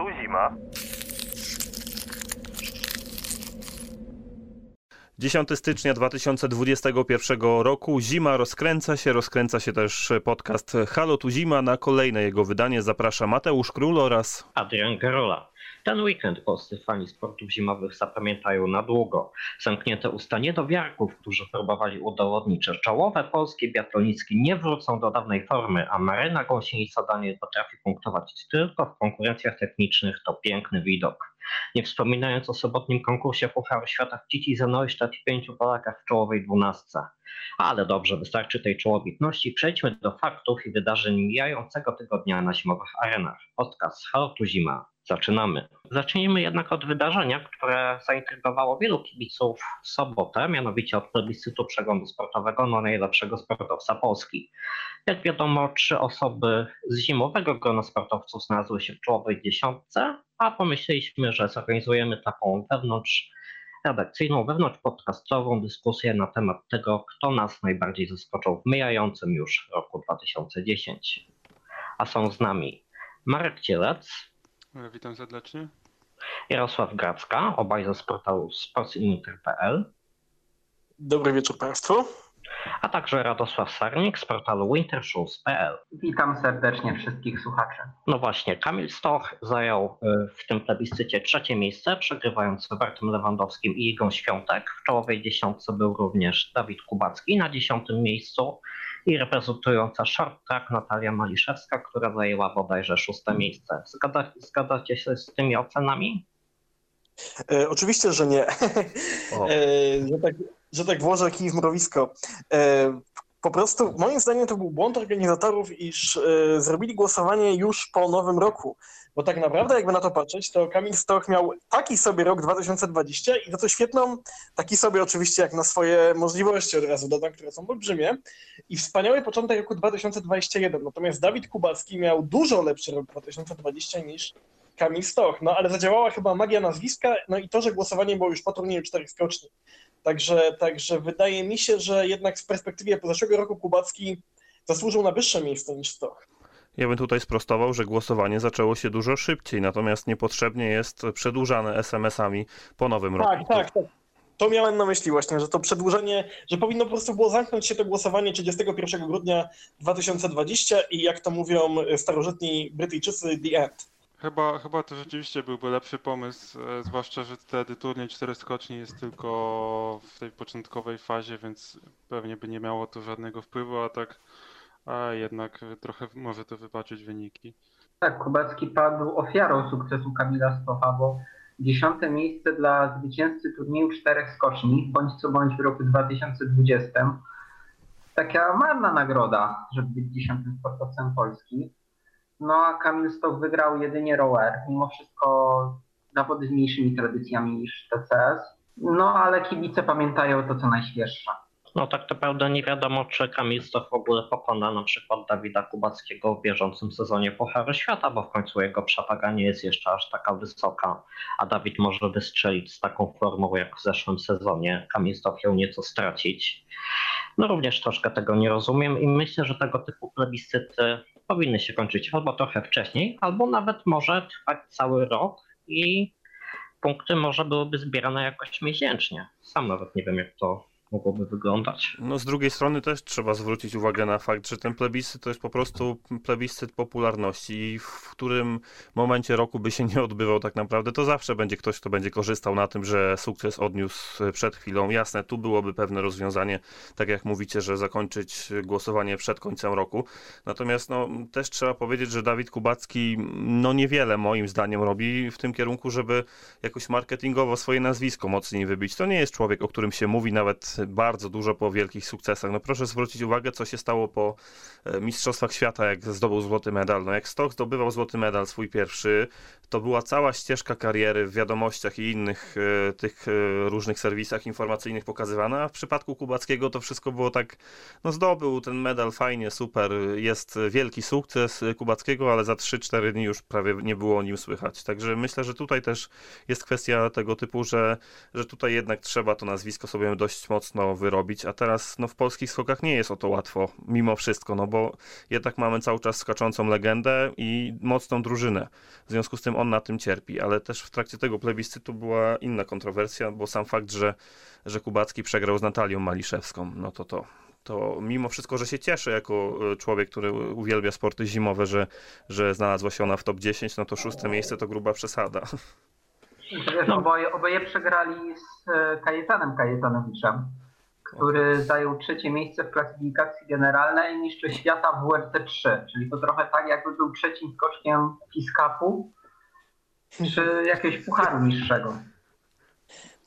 tu zima. 10 stycznia 2021 roku. Zima rozkręca się, rozkręca się też podcast Halo tu Zima. Na kolejne jego wydanie zaprasza Mateusz Król oraz Adrian Garola. Ten weekend polscy fani sportów zimowych zapamiętają na długo. Zamknięte usta niedowiarków, którzy próbowali udowodnić, że czołowe polskie biatlonistki nie wrócą do dawnej formy, a Maryna Gąsienica-Daniel potrafi punktować tylko w konkurencjach technicznych, to piękny widok. Nie wspominając o sobotnim konkursie Pucharu Świata w Cici Zenojsztat i pięciu Polakach w czołowej dwunastce. Ale dobrze, wystarczy tej czołobitności. Przejdźmy do faktów i wydarzeń mijającego tygodnia na zimowych arenach. Podcast Halotu Zima. Zaczynamy. Zacznijmy jednak od wydarzenia, które zaintrygowało wielu kibiców w sobotę, mianowicie od plebiscytu przeglądu sportowego na najlepszego sportowca Polski. Jak wiadomo, trzy osoby z zimowego grona sportowców znalazły się w czołowej dziesiątce, a pomyśleliśmy, że zorganizujemy taką wewnątrz redakcyjną, wewnątrz podcastową dyskusję na temat tego, kto nas najbardziej zaskoczył w mijającym już roku 2010. A są z nami Marek Cielec. Witam serdecznie. Jarosław Gracka, obaj ze portalu sportsinter.pl. Dobry wieczór Państwu a także Radosław Sarnik z portalu wintershoes.pl. Witam serdecznie wszystkich słuchaczy. No właśnie, Kamil Stoch zajął y, w tym plebiscycie trzecie miejsce, przegrywając z Robertem Lewandowskim i Igą Świątek. W czołowej dziesiątce był również Dawid Kubacki na dziesiątym miejscu i reprezentująca short track Natalia Maliszewska, która zajęła bodajże szóste miejsce. Zgadza, zgadzacie się z tymi ocenami? E, oczywiście, że nie. E, że, tak, że tak włożę kij w mrowisko. E, po prostu moim zdaniem to był błąd organizatorów, iż e, zrobili głosowanie już po nowym roku. Bo tak naprawdę, jakby na to patrzeć, to Kamil Stoch miał taki sobie rok 2020 i to co świetną, taki sobie oczywiście jak na swoje możliwości od razu dodam, które są olbrzymie, i wspaniały początek roku 2021. Natomiast Dawid Kubacki miał dużo lepszy rok 2020 niż Kamil Stoch. No ale zadziałała chyba magia nazwiska, no i to, że głosowanie było już po turnieju czterech skoczni. Także, także wydaje mi się, że jednak w perspektywie zeszłego roku Kubacki zasłużył na wyższe miejsce niż Stoch. Ja bym tutaj sprostował, że głosowanie zaczęło się dużo szybciej, natomiast niepotrzebnie jest przedłużane SMS-ami po nowym tak, roku. Tak, tak. To miałem na myśli właśnie, że to przedłużenie, że powinno po prostu było zamknąć się to głosowanie 31 grudnia 2020 i jak to mówią starożytni Brytyjczycy, the end. Chyba, chyba to rzeczywiście byłby lepszy pomysł, e, zwłaszcza, że wtedy turniej czteroskoczni jest tylko w tej początkowej fazie, więc pewnie by nie miało to żadnego wpływu, a tak a jednak trochę może to wybaczyć wyniki. Tak, Kubacki padł ofiarą sukcesu Kamila Stocha, bo dziesiąte miejsce dla zwycięzcy turnieju czterech skoczni, bądź co bądź w roku 2020. Taka marna nagroda, żeby być dziesiątym sportowcem Polski. No a Kamil Stoch wygrał jedynie rower, mimo wszystko zawody z mniejszymi tradycjami niż TCS. No ale kibice pamiętają to, co najświeższe. No tak naprawdę nie wiadomo, czy Kamil Stoch w ogóle pokona na przykład Dawida Kubackiego w bieżącym sezonie Pucharu Świata, bo w końcu jego przewaga nie jest jeszcze aż taka wysoka, a Dawid może wystrzelić z taką formą jak w zeszłym sezonie. Kamil Stoch ją nieco stracić. No również troszkę tego nie rozumiem i myślę, że tego typu plebiscyty powinny się kończyć albo trochę wcześniej, albo nawet może trwać cały rok i punkty może byłyby zbierane jakoś miesięcznie. Sam nawet nie wiem, jak to mogłoby wyglądać. No z drugiej strony też trzeba zwrócić uwagę na fakt, że ten plebiscyt to jest po prostu plebiscyt popularności i w którym momencie roku by się nie odbywał tak naprawdę, to zawsze będzie ktoś, kto będzie korzystał na tym, że sukces odniósł przed chwilą. Jasne, tu byłoby pewne rozwiązanie, tak jak mówicie, że zakończyć głosowanie przed końcem roku. Natomiast no, też trzeba powiedzieć, że Dawid Kubacki no niewiele moim zdaniem robi w tym kierunku, żeby jakoś marketingowo swoje nazwisko mocniej wybić. To nie jest człowiek, o którym się mówi nawet bardzo dużo po wielkich sukcesach. No proszę zwrócić uwagę, co się stało po e, Mistrzostwach Świata, jak zdobył złoty medal. No jak Stoch zdobywał złoty medal swój pierwszy, to była cała ścieżka kariery w wiadomościach i innych e, tych e, różnych serwisach informacyjnych pokazywana, a w przypadku Kubackiego to wszystko było tak, no zdobył ten medal fajnie, super, jest wielki sukces Kubackiego, ale za 3-4 dni już prawie nie było o nim słychać. Także myślę, że tutaj też jest kwestia tego typu, że, że tutaj jednak trzeba to nazwisko sobie dość mocno mocno wyrobić, a teraz no, w polskich skokach nie jest o to łatwo, mimo wszystko, no bo jednak mamy cały czas skaczącą legendę i mocną drużynę. W związku z tym on na tym cierpi, ale też w trakcie tego plebiscytu była inna kontrowersja, bo sam fakt, że, że Kubacki przegrał z Natalią Maliszewską, no to to to mimo wszystko, że się cieszę jako e, człowiek, który uwielbia sporty zimowe, że, że znalazła się ona w top 10, no to szóste miejsce to gruba przesada. Wiesz, oboje, oboje przegrali z e, Kajetanem Kajetanowiczem, który zajął trzecie miejsce w klasyfikacji generalnej mistrzostw świata w WRC 3, czyli to trochę tak jakby był trzecim skoczkiem Fiskapu czy jakiegoś pucharu niższego.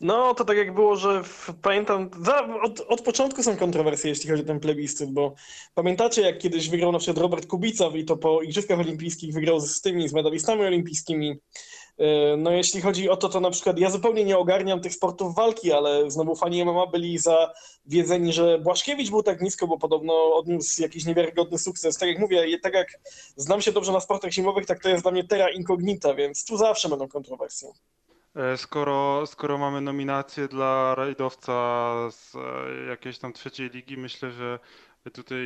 No, to tak jak było, że w, pamiętam, za, od, od, początku są kontrowersje, jeśli chodzi o ten plebiscyt, bo pamiętacie, jak kiedyś wygrał na przykład Robert Kubica i to po Igrzyskach Olimpijskich wygrał z tymi, z medalistami olimpijskimi. E, no jeśli chodzi o to, to na przykład ja zupełnie nie ogarniam tych sportów walki, ale znowu fani MMA byli zawiedzeni, że Błaszkiewicz był tak nisko, bo podobno odniósł jakiś niewiarygodny sukces. Tak jak mówię, tak jak znam się dobrze na sportach zimowych, tak to jest dla mnie terra incognita, więc tu zawsze będą kontrowersje. E, skoro, skoro mamy nominację dla rajdowca z e, jakiejś tam trzeciej ligi, myślę, że tutaj,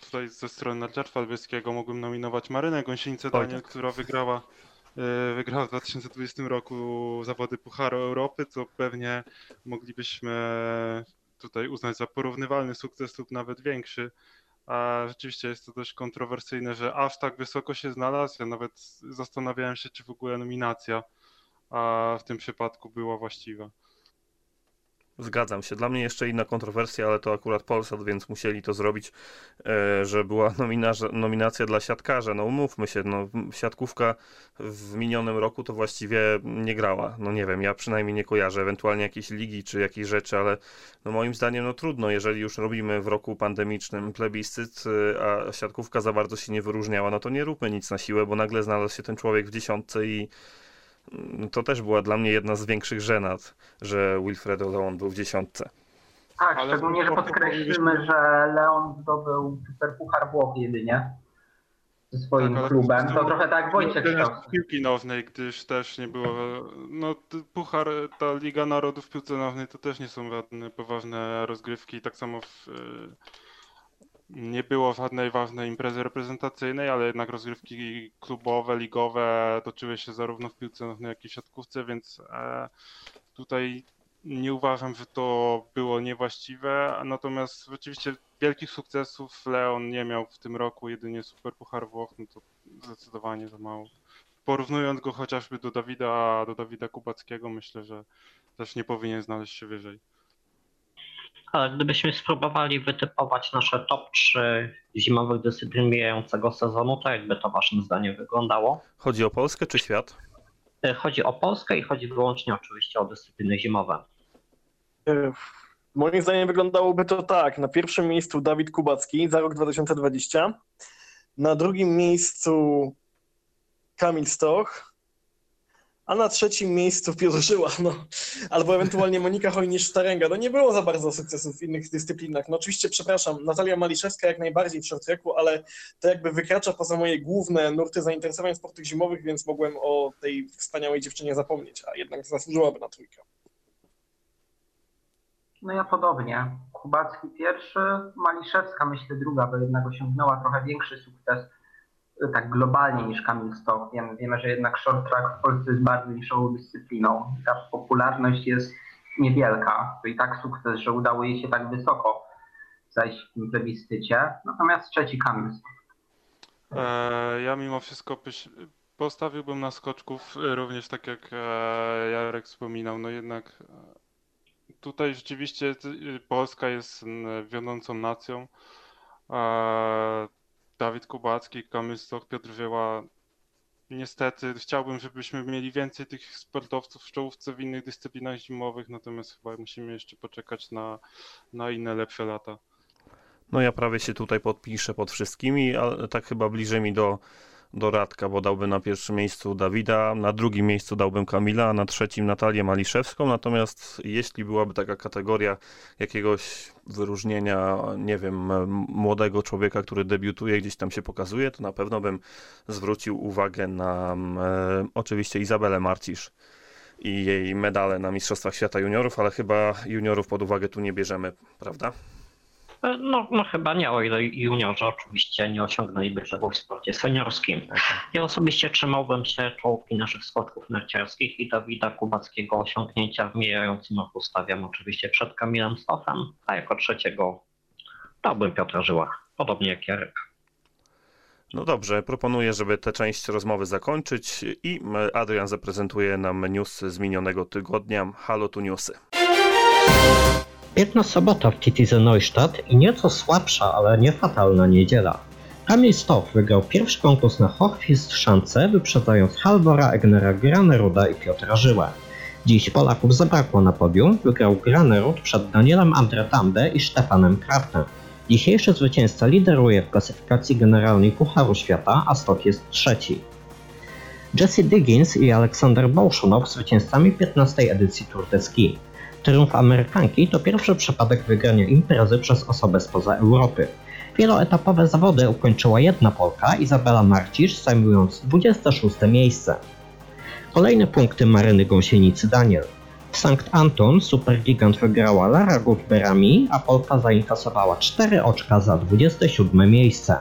tutaj ze strony narciarstwa albyskiego mógłbym nominować Marynę Gąsienicę Daniel, tak. która wygrała, wygrała w 2020 roku zawody Pucharu Europy, co pewnie moglibyśmy tutaj uznać za porównywalny sukces lub nawet większy. A rzeczywiście jest to dość kontrowersyjne, że aż tak wysoko się znalazł. Ja nawet zastanawiałem się, czy w ogóle nominacja w tym przypadku była właściwa. Zgadzam się. Dla mnie jeszcze inna kontrowersja, ale to akurat Polsat, więc musieli to zrobić, e, że była nominacja dla siatkarza. No umówmy się, no, siatkówka w minionym roku to właściwie nie grała. No nie wiem, ja przynajmniej nie kojarzę, ewentualnie jakieś ligi czy jakieś rzeczy, ale no moim zdaniem no trudno, jeżeli już robimy w roku pandemicznym plebiscyt, e, a siatkówka za bardzo się nie wyróżniała, no to nie róbmy nic na siłę, bo nagle znalazł się ten człowiek w dziesiątce i to też była dla mnie jedna z większych żenad, że Wilfredo Leon był w dziesiątce. Tak, Ale szczególnie, że podkreślmy, że Leon zdobył Superpuchar Włoch jedynie ze swoim tak, klubem. To trochę tak Wojciech w piłki nożnej, gdyż też nie było, no Puchar, ta Liga Narodów w piłce nożnej to też nie są żadne poważne rozgrywki, tak samo w nie było żadnej ważnej imprezy reprezentacyjnej, ale jednak rozgrywki klubowe, ligowe toczyły się zarówno w piłce nożnej, jak i w siatkówce, więc e, tutaj nie uważam, że to było niewłaściwe. Natomiast rzeczywiście wielkich sukcesów Leon nie miał w tym roku, jedynie Super Puchar Włoch, no to zdecydowanie za mało. Porównując go chociażby do Dawida, do Dawida Kubackiego, myślę, że też nie powinien znaleźć się wyżej. Ale gdybyśmy spróbowali wytypować nasze top 3 zimowych dyscyplin mijającego sezonu, to jakby to waszym zdaniem wyglądało? Chodzi o Polskę czy świat? E, chodzi o Polskę i chodzi wyłącznie oczywiście o dyscypliny zimowe. E, moim zdaniem wyglądałoby to tak. Na pierwszym miejscu Dawid Kubacki za rok 2020. Na drugim miejscu Kamil Stoch a na trzecim miejscu Piotr Żyła, no, albo ewentualnie Monika Hojnisz-Starenga. No nie było za bardzo sukcesów w innych dyscyplinach. No oczywiście, przepraszam, Natalia Maliszewska jak najbardziej w short ale to jakby wykracza poza moje główne nurty zainteresowań sportów zimowych, więc mogłem o tej wspaniałej dziewczynie zapomnieć, a jednak zasłużyłaby na trójkę. No ja podobnie. Kubacki pierwszy, Maliszewska myślę druga, bo jednak osiągnęła trochę większy sukces tak globalnie niż Kamil Stoch. Wiemy, wiemy, że jednak short track w Polsce jest bardzo niszową dyscypliną. Ta popularność jest niewielka. To i tak sukces, że udało jej się tak wysoko zajść w tym plebiscycie. Natomiast trzeci Kamil Stoch. E, ja mimo wszystko postawiłbym na skoczków również tak jak e, Jarek wspominał, no jednak e, tutaj rzeczywiście Polska jest wiodącą nacją. Dawid Kubacki, Kamil Piotr Wieła. Niestety chciałbym, żebyśmy mieli więcej tych sportowców w czołówce w innych dyscyplinach zimowych, natomiast chyba musimy jeszcze poczekać na, na inne lepsze lata. No ja prawie się tutaj podpiszę pod wszystkimi, ale tak chyba bliżej mi do do Radka, bo dałbym na pierwszym miejscu Dawida, na drugim miejscu dałbym Kamila, a na trzecim Natalię Maliszewską. Natomiast jeśli byłaby taka kategoria jakiegoś wyróżnienia, nie wiem, młodego człowieka, który debiutuje, gdzieś tam się pokazuje, to na pewno bym zwrócił uwagę na e, oczywiście Izabelę Marcisz i jej medale na Mistrzostwach Świata Juniorów, ale chyba juniorów pod uwagę tu nie bierzemy, prawda? No, no chyba nie, o ile juniorzy oczywiście nie osiągnęliby czegoś w sporcie seniorskim. Ja osobiście trzymałbym się czołówki naszych skoczków narciarskich i Dawida Kubackiego osiągnięcia w mijającym roku stawiam oczywiście przed Kamilem Stofem, a jako trzeciego dałbym Piotra Żyła, podobnie jak Jarek. No dobrze, proponuję, żeby tę część rozmowy zakończyć i Adrian zaprezentuje nam newsy z minionego tygodnia. Halo tu newsy. Piękna sobota w Kitize Neustadt i nieco słabsza, ale nie fatalna niedziela. Kamil Stoff wygrał pierwszy konkurs na Hochfist Szance, wyprzedzając Halvora Egnera Graneruda i Piotra Żyłę. Dziś Polaków zabrakło na podium, wygrał Granerud przed Danielem Andretambe i Stefanem Kraftem. Dzisiejszy zwycięzca lideruje w klasyfikacji generalnej Pucharu Świata, a Stock jest trzeci. Jesse Diggins i Aleksander Bolszunow zwycięzcami 15. edycji Tour de Ski. Triumf Amerykanki to pierwszy przypadek wygrania imprezy przez osobę spoza Europy. Wieloetapowe zawody ukończyła jedna Polka, Izabela Marcisz, zajmując 26 miejsce. Kolejne punkty Maryny Gąsienicy Daniel. W Sankt Anton supergigant wygrała Lara Gutberami, a Polka zainkasowała 4 oczka za 27 miejsce.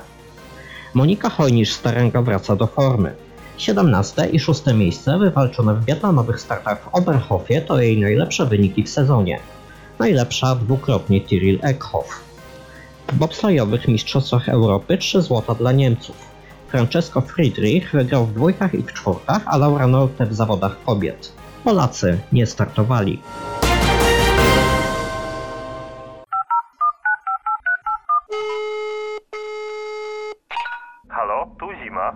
Monika Hojnisz Starenga wraca do formy. 17 i 6 miejsce wywalczone w biatlonowych startach w Oberhofie to jej najlepsze wyniki w sezonie. Najlepsza dwukrotnie Tyril Eckhoff. W bobslejowych Mistrzostwach Europy 3 złota dla Niemców. Francesco Friedrich wygrał w dwójkach i w czwórkach, a Laura Nolte w zawodach kobiet. Polacy nie startowali. Halo, tu zima.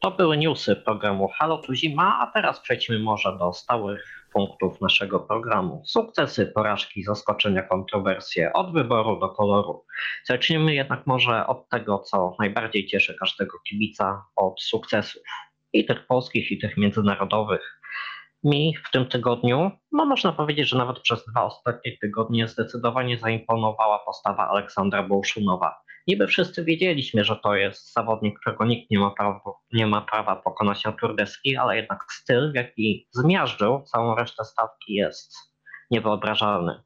To były newsy programu Halo tu Zima, a teraz przejdźmy może do stałych punktów naszego programu. Sukcesy, porażki, zaskoczenia, kontrowersje, od wyboru do koloru. Zacznijmy jednak może od tego, co najbardziej cieszy każdego kibica, od sukcesów. I tych polskich, i tych międzynarodowych. Mi w tym tygodniu, no można powiedzieć, że nawet przez dwa ostatnie tygodnie zdecydowanie zaimponowała postawa Aleksandra Bołszunowa Niby wszyscy wiedzieliśmy, że to jest zawodnik, którego nikt nie ma prawa, nie ma prawa pokonać na turdeski, ale jednak styl, w jaki zmiażdżył całą resztę stawki jest niewyobrażalny.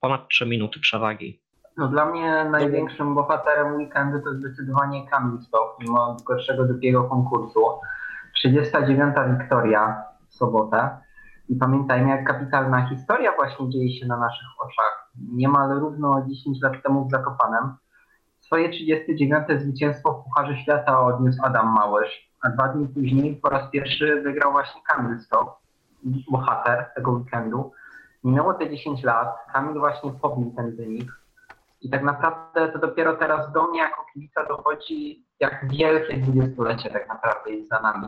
Ponad 3 minuty przewagi. No dla mnie największym bohaterem weekendu to zdecydowanie Kamil Stoch, mimo gorszego drugiego konkursu. 39. Wiktoria w sobotę. I pamiętajmy, jak kapitalna historia właśnie dzieje się na naszych oczach. Niemal równo 10 lat temu w Zakopanem Swoje 39. zwycięstwo w Pucharze Świata odniósł Adam Małysz, a dwa dni później po raz pierwszy wygrał właśnie Kamil Stok, bohater tego weekendu. Minęło te 10 lat, Kamil właśnie pobił ten wynik i tak naprawdę to dopiero teraz do mnie jako kibica dochodzi, jak wielkie dwudziestolecie tak naprawdę jest za nami.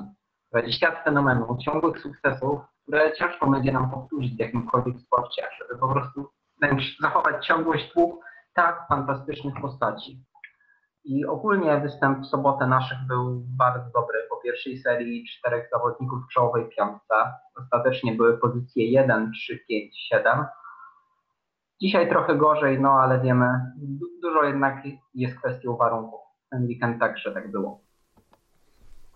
20 lat fenomenu, ciągłych sukcesów, które ciężko będzie nam powtórzyć w jakimkolwiek sporcie, żeby po prostu zachować ciągłość dwóch tak fantastycznych postaci. I ogólnie występ w sobotę naszych był bardzo dobry. Po pierwszej serii czterech zawodników w czołowej piątce. Ostatecznie były pozycje 1, 3, 5, 7. Dzisiaj trochę gorzej, no ale wiemy, dużo jednak jest kwestią warunków. Ten weekend także tak było.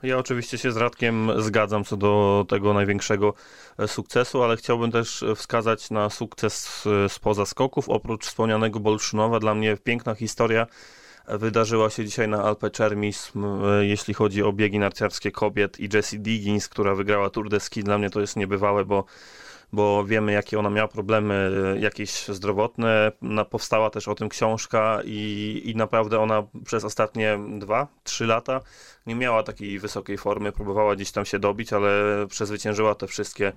Ja oczywiście się z Radkiem zgadzam co do tego największego e, sukcesu, ale chciałbym też wskazać na sukces e, spoza skoków. Oprócz wspomnianego Bolszunowa, dla mnie piękna historia wydarzyła się dzisiaj na Alpe Czermis, e, jeśli chodzi o biegi narciarskie kobiet i Jessie Diggins, która wygrała Tour de Ski. Dla mnie to jest niebywałe, bo bo wiemy, jakie ona miała problemy jakieś zdrowotne. Powstała też o tym książka i, i naprawdę ona przez ostatnie dwa, trzy lata nie miała takiej wysokiej formy, próbowała gdzieś tam się dobić, ale przezwyciężyła te wszystkie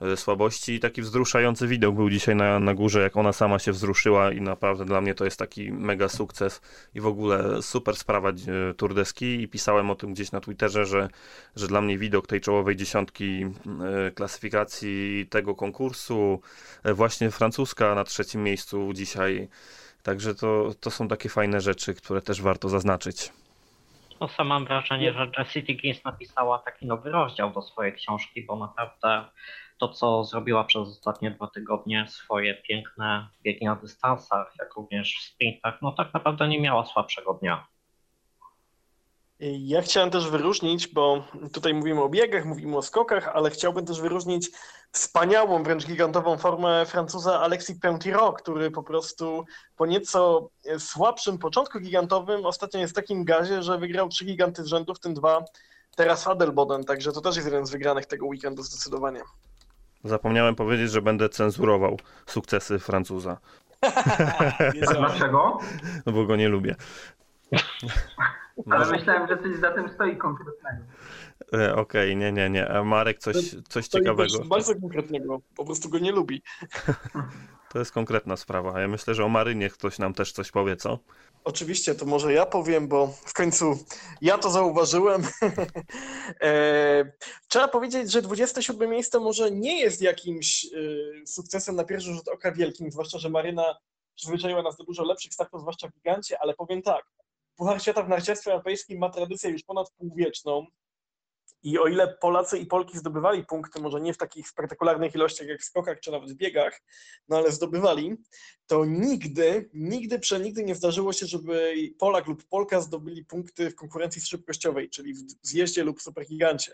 e, słabości. I taki wzruszający widok był dzisiaj na, na górze, jak ona sama się wzruszyła i naprawdę dla mnie to jest taki mega sukces i w ogóle super sprawa e, Tour de Ski i pisałem o tym gdzieś na Twitterze, że, że dla mnie widok tej czołowej dziesiątki e, klasyfikacji tego konkursu, właśnie francuska na trzecim miejscu dzisiaj, także to, to są takie fajne rzeczy, które też warto zaznaczyć. No sam mam wrażenie, że Jessie Dickens napisała taki nowy rozdział do swojej książki, bo naprawdę to, co zrobiła przez ostatnie dwa tygodnie, swoje piękne biegi na dystansach, jak również w sprintach, no tak naprawdę nie miała słabszego dnia. Ja chciałem też wyróżnić, bo tutaj mówimy o biegach, mówimy o skokach, ale chciałbym też wyróżnić wspaniałą, wręcz gigantową formę Francuza Alexis Pentiro, który po prostu po nieco słabszym początku gigantowym ostatnio jest w takim gazie, że wygrał trzy giganty z rzędu, w tym dwa teraz Adelboden, także to też jest jeden z wygranych tego weekendu zdecydowanie. Zapomniałem powiedzieć, że będę cenzurował sukcesy Francuza. Dlaczego? No bo go nie lubię. Ale myślałem, że coś za tym stoi konkretnego. E, okej, okay, nie, nie, nie. A Marek, coś, coś ciekawego. Bardzo konkretnego, po prostu go nie lubi. To jest konkretna sprawa. Ja myślę, że o Marynie ktoś nam też coś powie, co? Oczywiście, to może ja powiem, bo w końcu ja to zauważyłem. E, trzeba powiedzieć, że 27 miejsce może nie jest jakimś e, sukcesem na pierwszy rzut oka wielkim, zwłaszcza, że Maryna przyzwyczaiła nas do dużo lepszych startów, zwłaszcza w gigancie, ale powiem tak, Puchar Świata w narciarstwie europejskim ma tradycję już ponad półwieczną i o ile Polacy i Polki zdobywali punkty, może nie w takich spektakularnych ilościach jak w skokach czy nawet w biegach, no ale zdobywali, to nigdy, nigdy, przenigdy nie zdarzyło się, żeby Polak lub Polka zdobyli punkty w konkurencji szybkościowej, czyli w zjeździe lub supergigancie.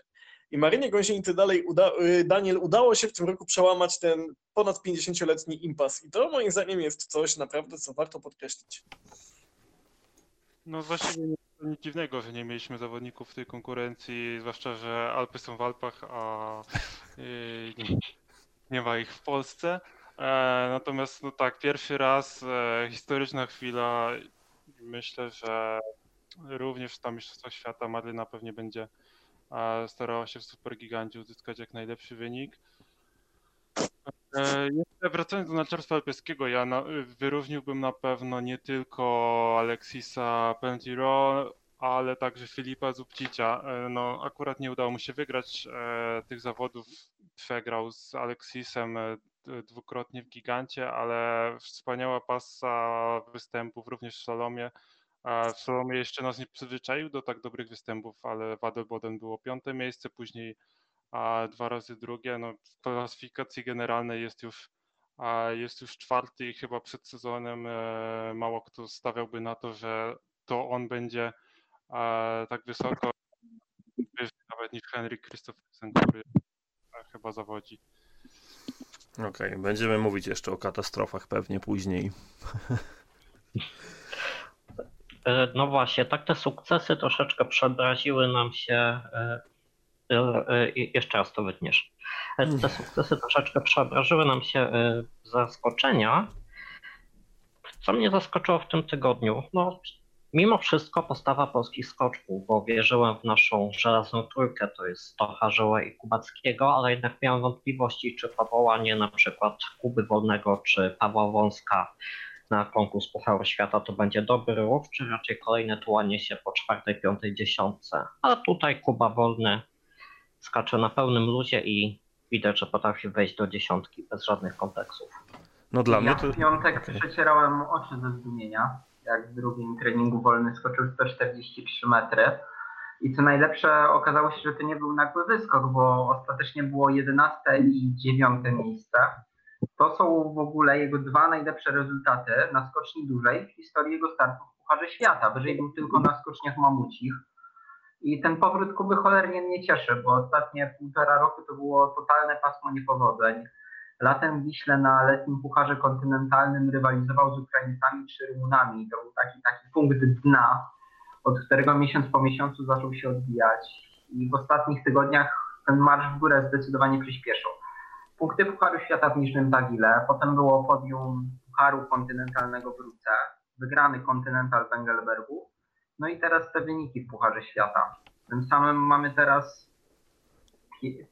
I Marynie Gąsieńcy dalej, uda, y, Daniel, udało się w tym roku przełamać ten ponad 50-letni impas. I to moim zdaniem jest coś naprawdę, co warto podkreślić. No właściwie nic dziwnego, że nie mieliśmy zawodników w tej konkurencji, zwłaszcza, że Alpy są w Alpach, a yy, nie, nie ma ich w Polsce. E, natomiast no tak, pierwszy raz, e, historyczna chwila. Myślę, że również tam Mistrzostwach Świata Marlena pewnie będzie e, starała się w Supergigancie uzyskać jak najlepszy wynik. E, jeszcze wracając do narciarstwa alpejskiego, ja na, na pewno nie tylko Alexisa Pentiro, ale także Filipa Zubcicia. E, no, akurat nie udało mu się wygrać e, tych zawodów. Przegrał z Alexisem dwukrotnie w gigancie, ale wspaniała pasa występów również w Salomie. W Salomie jeszcze nas nie przyzwyczaił do tak dobrych występów, ale w Adelboden było piąte miejsce, później a dwa razy drugie. No, w klasyfikacji generalnej jest już, jest już czwarty i chyba przed sezonem e, mało kto stawiałby na to, że to on będzie tak wysoko, nawet niż Henryk Christophersen, który e, chyba zawodzi. Okej, okay, będziemy mówić jeszcze o katastrofach pewnie później. E, no właśnie, tak te sukcesy troszeczkę przeobraziły nam się E, e, jeszcze raz to wytniesz. E, te sukcesy troszeczkę przeobrażyły nam się zaskoczenia. Co mnie zaskoczyło w tym tygodniu? No, mimo wszystko postawa polskich skoczków, bo wierzyłem w naszą żelazną trójkę, to jest Stocha, Żyłę i Kubackiego, ale jednak miałem wątpliwości, czy powołanie na przykład Kuby Wolnego czy Pawła Wąska na konkurs Pucharu Świata to będzie dobry ruch, czy raczej kolejne tułanie się po czwartej, piątej dziesiątce. A tutaj Kuba Wolny skacze na pełnym luzie i widać, że potrafi wejść do dziesiątki bez żadnych kompleksów. No dla ja mnie to... w piątek okay. przecierałem oczy ze zdumienia, jak w drugim treningu wolny skoczył 143 metry. I co najlepsze, okazało się, że to nie był nagły wyskok, bo ostatecznie było 11 i 9 miejsce. To są w ogóle jego dwa najlepsze rezultaty na skoczni dużej w historii jego startów w Pucharze Świata. Wyżej był tylko na skoczniach mamucich. I ten powrót Kuby cholernie mnie cieszy, bo ostatnie półtora roku to było totalne pasmo niepowodzeń. Latem Wiśle na letnim Pucharze Kontynentalnym rywalizował z Ukraińcami czy Rumunami. To był taki, taki punkt dna, od którego miesiąc po miesiącu zaczął się odbijać. I w ostatnich tygodniach ten marsz w górę zdecydowanie przyspieszył. Punkty Pucharu Świata w Niżnym Tagile, potem było podium Pucharu Kontynentalnego w Ruce, wygrany Kontynental w Engelbergu, no i teraz te wyniki w Pucharze Świata. Tym samym mamy teraz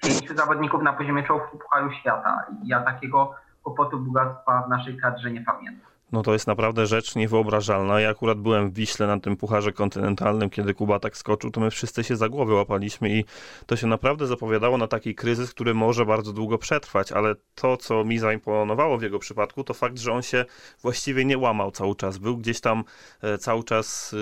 pięciu zawodników na poziomie czołówki Pucharu Świata. Ja takiego kłopotu bogactwa w naszej kadrze nie pamiętam. No to jest naprawdę rzecz niewyobrażalna. Ja akurat byłem w Wiśle na tym Pucharze Kontynentalnym, kiedy Kuba tak skoczył, to my wszyscy się za głowę łapaliśmy i to się naprawdę zapowiadało na taki kryzys, który może bardzo długo przetrwać, ale to, co mi zaimponowało w jego przypadku, to fakt, że on się właściwie nie łamał cały czas. Był gdzieś tam e, cały czas e,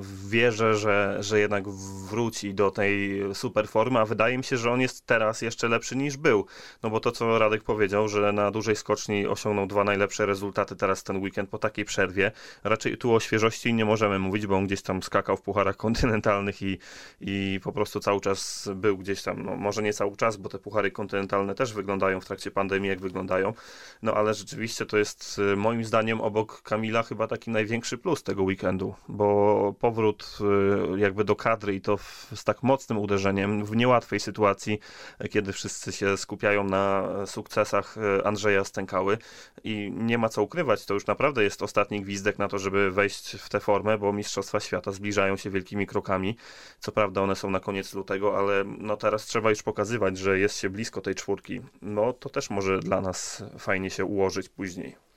w wierze, że, że jednak wróci do tej super formy, a wydaje mi się, że on jest teraz jeszcze lepszy niż był. No bo to, co Radek powiedział, że na dużej skoczni osiągnął dwa najlepsze rezultaty teraz ten weekend po takiej przerwie. Raczej tu o świeżości nie możemy mówić, bo on gdzieś tam skakał w pucharach kontynentalnych i, i po prostu cały czas był gdzieś tam, no może nie cały czas, bo te puchary kontynentalne też wyglądają w trakcie pandemii, jak wyglądają, no ale rzeczywiście to jest y, moim zdaniem obok Kamila chyba taki największy plus tego weekendu, bo powrót y, jakby do kadry i to w, z tak mocnym uderzeniem w niełatwej sytuacji, kiedy wszyscy się skupiają na sukcesach y, Andrzeja Stękały i nie ma co ukrywać, to już naprawdę jest ostatni gwizdek na to, żeby wejść w tę formę, bo Mistrzostwa Świata zbliżają się wielkimi krokami. Co prawda one są na koniec lutego, ale no teraz trzeba już pokazywać, że jest się blisko tej czwórki. No to też może dla nas fajnie się ułożyć później.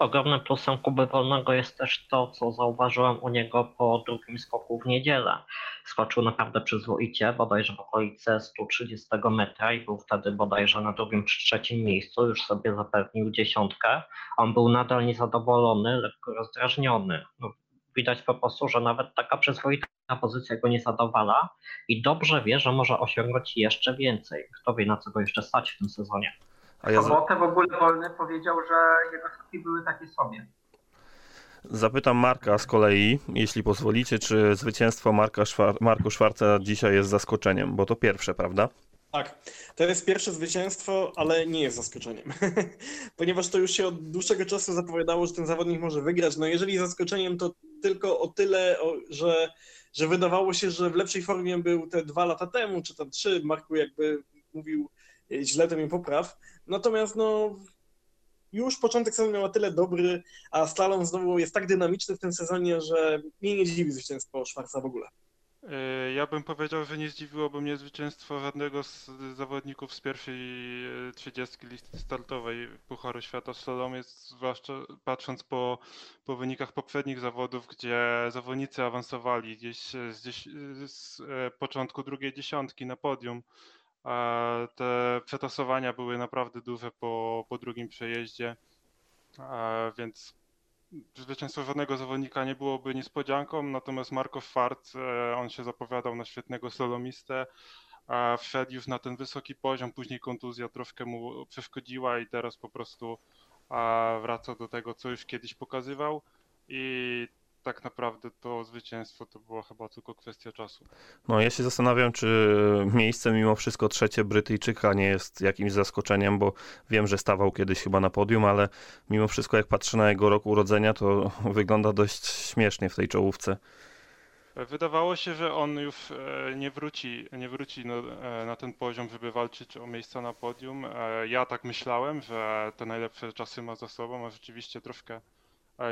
Ogromnym plusem Kuby Wolnego jest też to, co zauważyłem u niego po drugim skoku w niedzielę. Skoczył naprawdę przyzwoicie, bodajże w okolice 130 metra i był wtedy bodajże na drugim czy trzecim miejscu, już sobie zapewnił dziesiątkę. On był nadal niezadowolony, lekko rozdrażniony. No, widać po prostu, że nawet taka przyzwoita pozycja go nie zadowala i dobrze wie, że może osiągnąć jeszcze więcej. Kto wie, na co go jeszcze stać w tym sezonie. A ja Sobotę w ogóle Wolny powiedział, że jego skoki były takie sobie. Zapytam Marka z kolei, jeśli pozwolicie, czy zwycięstwo Marka Szwar Marku Szwarca dzisiaj jest zaskoczeniem, bo to pierwsze, prawda? Tak, to jest pierwsze zwycięstwo, ale nie jest zaskoczeniem, ponieważ to już się od dłuższego czasu zapowiadało, że ten zawodnik może wygrać. No jeżeli zaskoczeniem, to tylko o tyle, że, że wydawało się, że w lepszej formie był te dwa lata temu, czy tam trzy. Marku jakby mówił źle, to mi popraw. Natomiast no, już początek sezonu miał tyle dobry, a slalom znowu jest tak dynamiczny w tym sezonie, że mnie nie dziwi zwycięstwo Szwarca w ogóle. E, ja bym powiedział, że nie zdziwiłoby mnie zwycięstwo żadnego z zawodników z pierwszej e, trzydziestki listy startowej Pucharu Świata w slalomie, zwłaszcza patrząc po, po wynikach poprzednich zawodów, gdzie zawodnicy awansowali gdzieś z, z e, początku drugiej dziesiątki na podium. Te przetasowania były naprawdę duże po, po drugim przejeździe, więc zwycięstwo żadnego zawodnika nie byłoby niespodzianką, natomiast Marko Fart, e, on się zapowiadał na świetnego slalomistę, wszedł już na ten wysoki poziom, później kontuzja troszkę mu przeszkodziła i teraz po prostu wraca do tego, co już kiedyś pokazywał. I tak naprawdę to zwycięstwo to była chyba tylko kwestia czasu. No ja się zastanawiam, czy miejsce mimo wszystko trzecie Brytyjczyka nie jest jakimś zaskoczeniem, bo wiem, że stawał kiedyś chyba na podium, ale mimo wszystko jak patrzę na jego rok urodzenia, to wygląda dość śmiesznie w tej czołówce. Wydawało się, że on już e, nie wróci, nie wróci e, na ten poziom, żeby walczyć o miejsca na podium. E, ja tak myślałem, że te najlepsze czasy ma za sobą, a rzeczywiście troszkę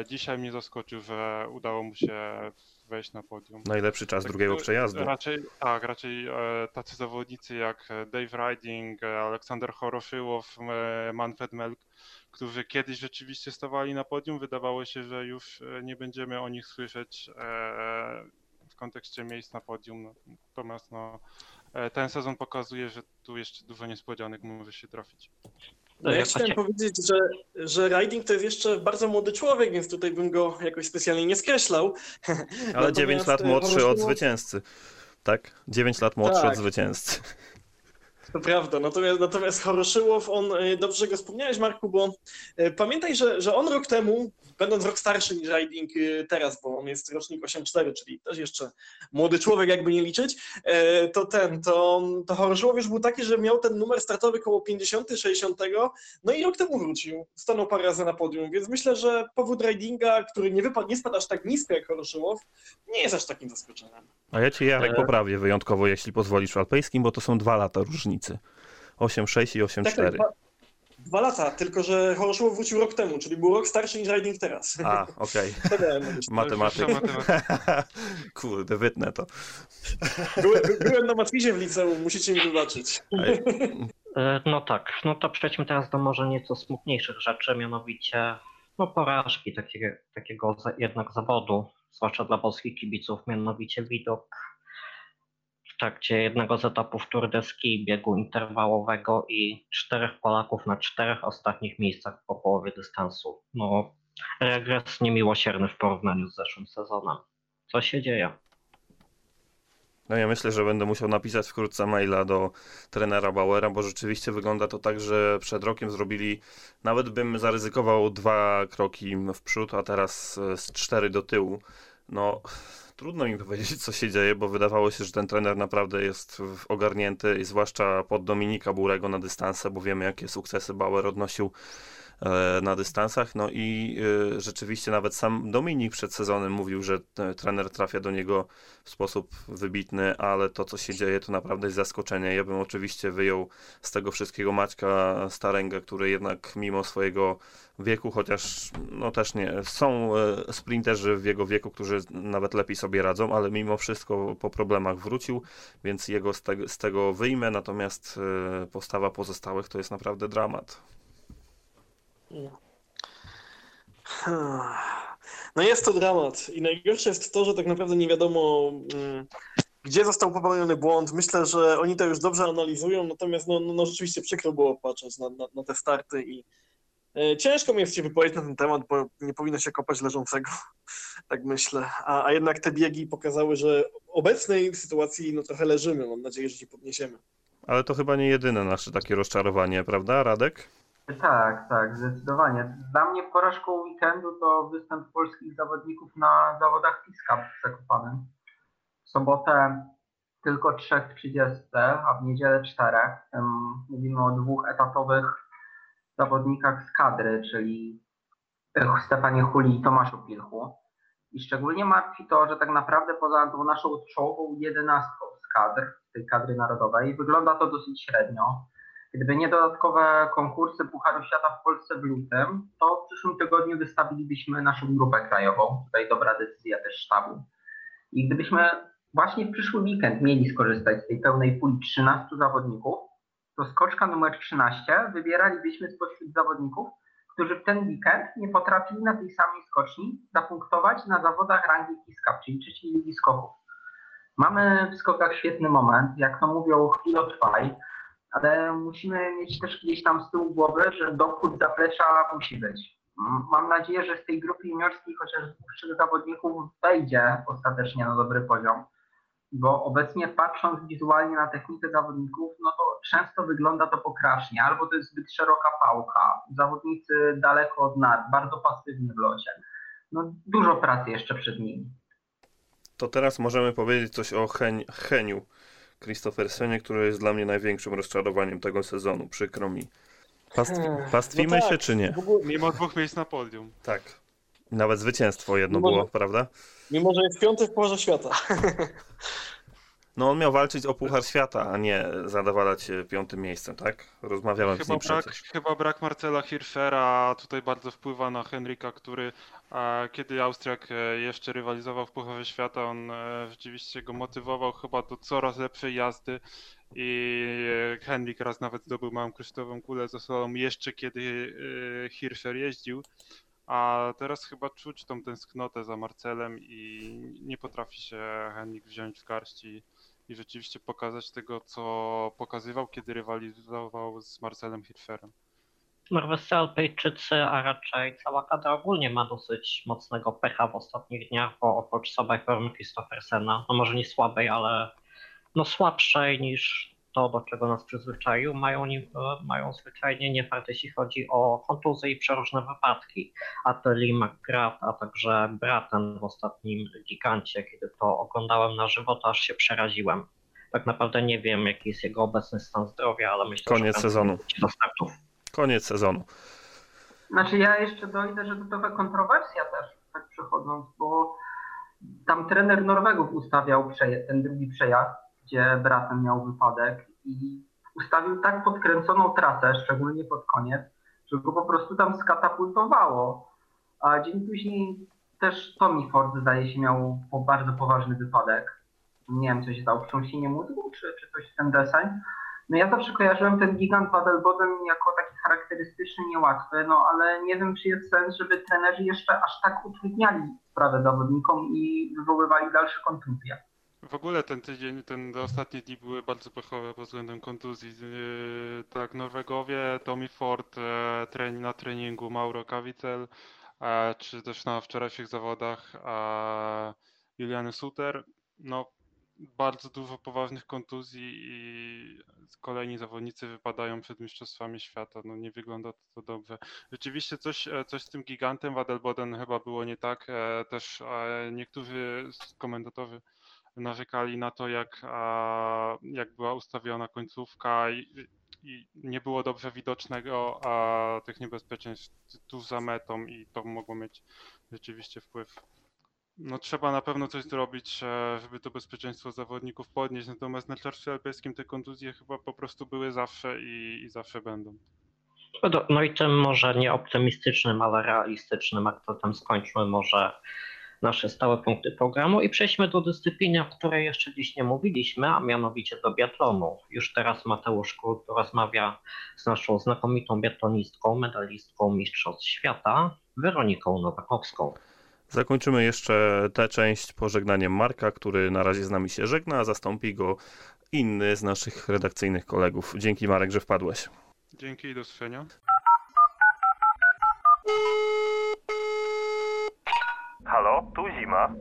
Dzisiaj mnie zaskoczył, że udało mu się wejść na podium. Najlepszy czas tak, drugiego przejazdu. Raczej, tak, raczej e, tacy zawodnicy jak Dave Riding, Aleksander Horoszyłow, Manfred Melk, którzy kiedyś rzeczywiście stawali na podium, wydawało się, że już e, nie będziemy o nich słyszeć e, w kontekście miejsc na podium. Natomiast no, ten sezon pokazuje, że tu jeszcze dużo niespodzianek może się trafić. No ja chciałem powiedzieć, że, że Riding to jest jeszcze bardzo młody człowiek, więc tutaj bym go jakoś specjalnie nie skreślał. Ale 9 lat młodszy od zwycięzcy. Tak? 9 lat młodszy tak. od zwycięzcy. To prawda, natomiast, natomiast Horoszyłow, on, e, dobrze go wspomniałeś Marku, bo e, pamiętaj, że, że on rok temu, będąc rok starszy niż Riding e, teraz, bo on jest rocznik 8-4, czyli też jeszcze młody człowiek, jakby nie liczyć, to ten, to, to Horoszyłow już był taki, że miał ten numer startowy koło 50, 60, no i rok temu wrócił, stanął parę razy na podium, więc myślę, że powód Ridinga, który nie, wypadł, nie spadł aż tak nisko jak Horoszyłow, nie jest aż takim zaskoczeniem. A ja cię Jarek poprawię wyjątkowo, jeśli pozwolisz w alpejskim, bo to są dwa lata różnicy różnicy. 8,6 i 8,4. Tak, tak, dwa, dwa, lata, tylko że Horoszyło wrócił rok temu, czyli był rok starszy niż Riding teraz. A, okej. Okay. Matematyk. Kurde, wytnę to. Byłem, byłem na matwizie w liceum, musicie mi wybaczyć. E, no tak, no to przejdźmy teraz do może nieco smutniejszych rzeczy, mianowicie no porażki takiego, takiego jednak zawodu, zwłaszcza dla polskich kibiców, mianowicie widok trakcie jednego z etapów Tour de Ski, biegu interwałowego i czterech Polaków na czterech ostatnich miejscach po połowie dystansu. No, regres niemiłosierny w porównaniu z zeszłym sezonem. Co się dzieje? No ja myślę, że będę musiał napisać wkrótce maila do trenera Bauera, bo rzeczywiście wygląda to tak, że przed rokiem zrobili, nawet bym zaryzykował dwa kroki w przód, a teraz z cztery do tyłu. No, trudno mi powiedzieć, co się dzieje, bo wydawało się, że ten trener naprawdę jest ogarnięty, i zwłaszcza pod Dominika Burego na dystanse, bo wiemy, jakie sukcesy Bauer odnosił na dystansach. No i e, rzeczywiście nawet sam Dominik przed sezonem mówił, że trener trafia do niego w sposób wybitny, ale to, co się dzieje, to naprawdę jest zaskoczenie. Ja bym oczywiście wyjął z tego wszystkiego Maćka Staręga, który jednak mimo swojego wieku, chociaż no też nie, są e, sprinterzy w jego wieku, którzy nawet lepiej sobie radzą, ale mimo wszystko po problemach wrócił, więc jego z tego, z tego wyjmę, natomiast postawa pozostałych to jest naprawdę dramat. No jest to dramat i najgorsze jest to, że tak naprawdę nie wiadomo, mm, gdzie został popełniony błąd. Myślę, że oni to już dobrze analizują, natomiast no, no, no rzeczywiście przykro było patrzeć na, na, na te starty i e, ciężko mi jest się wypowiedzieć na ten temat, bo nie powinno się kopać leżącego, tak myślę. A, a jednak te biegi pokazały, że obecnej sytuacji no trochę leżymy. Mam nadzieję, że się podniesiemy. Ale to chyba nie jedyne nasze takie rozczarowanie, prawda, Radek? Tak, tak, zdecydowanie. Dla mnie porażką weekendu to występ polskich zawodników na zawodach Piska w Zakopanem. W sobotę tylko trzech w 30, a w niedzielę czterech. Mówimy o dwóch etatowych zawodnikach z kadry, czyli Stefanie Huli i Tomaszu Pilchu. I szczególnie martwi to, że tak naprawdę poza tą naszą czołową jedenastką z kadr, tej kadry narodowej, wygląda to dosyć średnio. Gdyby nie dodatkowe konkursy Pucharu Świata w Polsce w lutym, to w przyszłym tygodniu wystawilibyśmy naszą grupę krajową. Tutaj dobra decyzja też sztabu. I gdybyśmy właśnie w przyszły weekend mieli skorzystać z tej pełnej puli 13 zawodników, to skoczka numer 13 wybieralibyśmy spośród zawodników, którzy w ten weekend nie potrafili na tej samej skoczni zapunktować na zawodach rangi Kiska, czyli trzeciej ligi skoków. Mamy w skokach świetny moment, jak to mówią, chwilotrwaj ale musimy mieć też gdzieś tam z tyłu głowy, że dochód zaplecza musi być. Mam nadzieję, że z tej grupy juniorskiej chociaż dwóch, zawodników wejdzie ostatecznie na dobry poziom, bo obecnie patrząc wizualnie na technikę zawodników, no to często wygląda to pokrasznie, albo to jest zbyt szeroka pałka, zawodnicy daleko od nas, bardzo pasywni w locie. No, dużo pracy jeszcze przed nimi. To teraz możemy powiedzieć coś o Hen Heniu. Christophersenie, który jest dla mnie największym rozczarowaniem tego sezonu. Przykro mi. Pastwi pastwimy no tak, się czy nie? Mimo dwóch miejsc na podium. Tak. Nawet zwycięstwo jedno mimo, było, prawda? Mimo, że jest piąty w Pucharze Świata. No on miał walczyć o Puchar Świata, a nie zadawalać się piątym miejscem, tak? Rozmawiałem chyba z nim brak, Chyba brak Marcela Hirschera tutaj bardzo wpływa na Henryka, który kiedy Austriak e, jeszcze rywalizował w Pucharze Świata, on e, rzeczywiście go motywował chyba do coraz lepszej jazdy i e, Henrik raz nawet zdobył małą kryształową kulę za sobą jeszcze kiedy Hirscher jeździł. A teraz chyba czuć tą tęsknotę za Marcelem i nie potrafi się Henrik wziąć w garści i rzeczywiście pokazać tego, co pokazywał, kiedy rywalizował z Marcelem Hirscherem. Norwescy Alpejczycy, a raczej cała kadra ogólnie ma dosyć mocnego pecha w ostatnich dniach, bo oprócz słabej formy Christophersena, no może nie słabej, ale no słabszej niż to, do czego nas przyzwyczaił, mają, mają zwyczajnie niefart, jeśli chodzi o kontuzje i przeróżne wypadki. Ateli McGrath, a także Braten w ostatnim gigancie, kiedy to oglądałem na żywo, to aż się przeraziłem. Tak naprawdę nie wiem, jaki jest jego obecny stan zdrowia, ale myślę, Koniec że sezonu. Do startów. Koniec sezonu. Znaczy ja jeszcze dojdę, że to trochę kontrowersja też, tak przechodząc, bo tam trener Norwegów ustawiał ten drugi przejazd, gdzie bratem miał wypadek i ustawił tak podkręconą trasę, szczególnie pod koniec, że go po prostu tam skatapultowało. A dzień później też Tommy Ford zdaje się miał bardzo poważny wypadek. Nie wiem, co się stało, wstrząsienie mózgu, czy, czy coś w ten deseń. No ja zawsze kojarzyłem ten gigant Padelboden jako taki charakterystyczny, niełatwy, no ale nie wiem, czy jest sens, żeby trenerzy jeszcze aż tak utrudniali sprawę zawodnikom i wywoływali dalsze kontuzje. W ogóle ten tydzień, ten ostatnie dni były bardzo pechowe pod względem kontuzji. Yy, tak, Norwegowie, Tommy Ford yy, na treningu, Mauro Kawicel, yy, czy też na wczorajszych zawodach Juliany Suter. No, bardzo dużo poważnych kontuzji i kolejni zawodnicy wypadają przed Mistrzostwami Świata. No nie wygląda to dobrze. Rzeczywiście coś, coś z tym gigantem Wadelboden chyba było nie tak. Też niektórzy komentatorzy narzekali na to, jak, jak była ustawiona końcówka i, i nie było dobrze widocznego a tych niebezpieczeństw tuż za metą i to mogło mieć rzeczywiście wpływ. No trzeba na pewno coś zrobić, e, żeby to bezpieczeństwo zawodników podnieść, natomiast na czarcie alpejskim te kontuzje chyba po prostu były zawsze i, i zawsze będą. No i tym może nie optymistycznym, ale realistycznym akcentem skończmy może nasze stałe punkty programu i przejdźmy do dyscypliny, o której jeszcze dziś nie mówiliśmy, a mianowicie do biatlonu. Już teraz Mateusz Kurt rozmawia z naszą znakomitą biatlonistką, medalistką Mistrzostw Świata, Weroniką Nowakowską. Zakończymy jeszcze tę część pożegnaniem Marka, który na razie z nami się żegna, a zastąpi go inny z naszych redakcyjnych kolegów. Dzięki Marek, że wpadłeś. Dzięki i do usłyszenia. Halo, tu zima.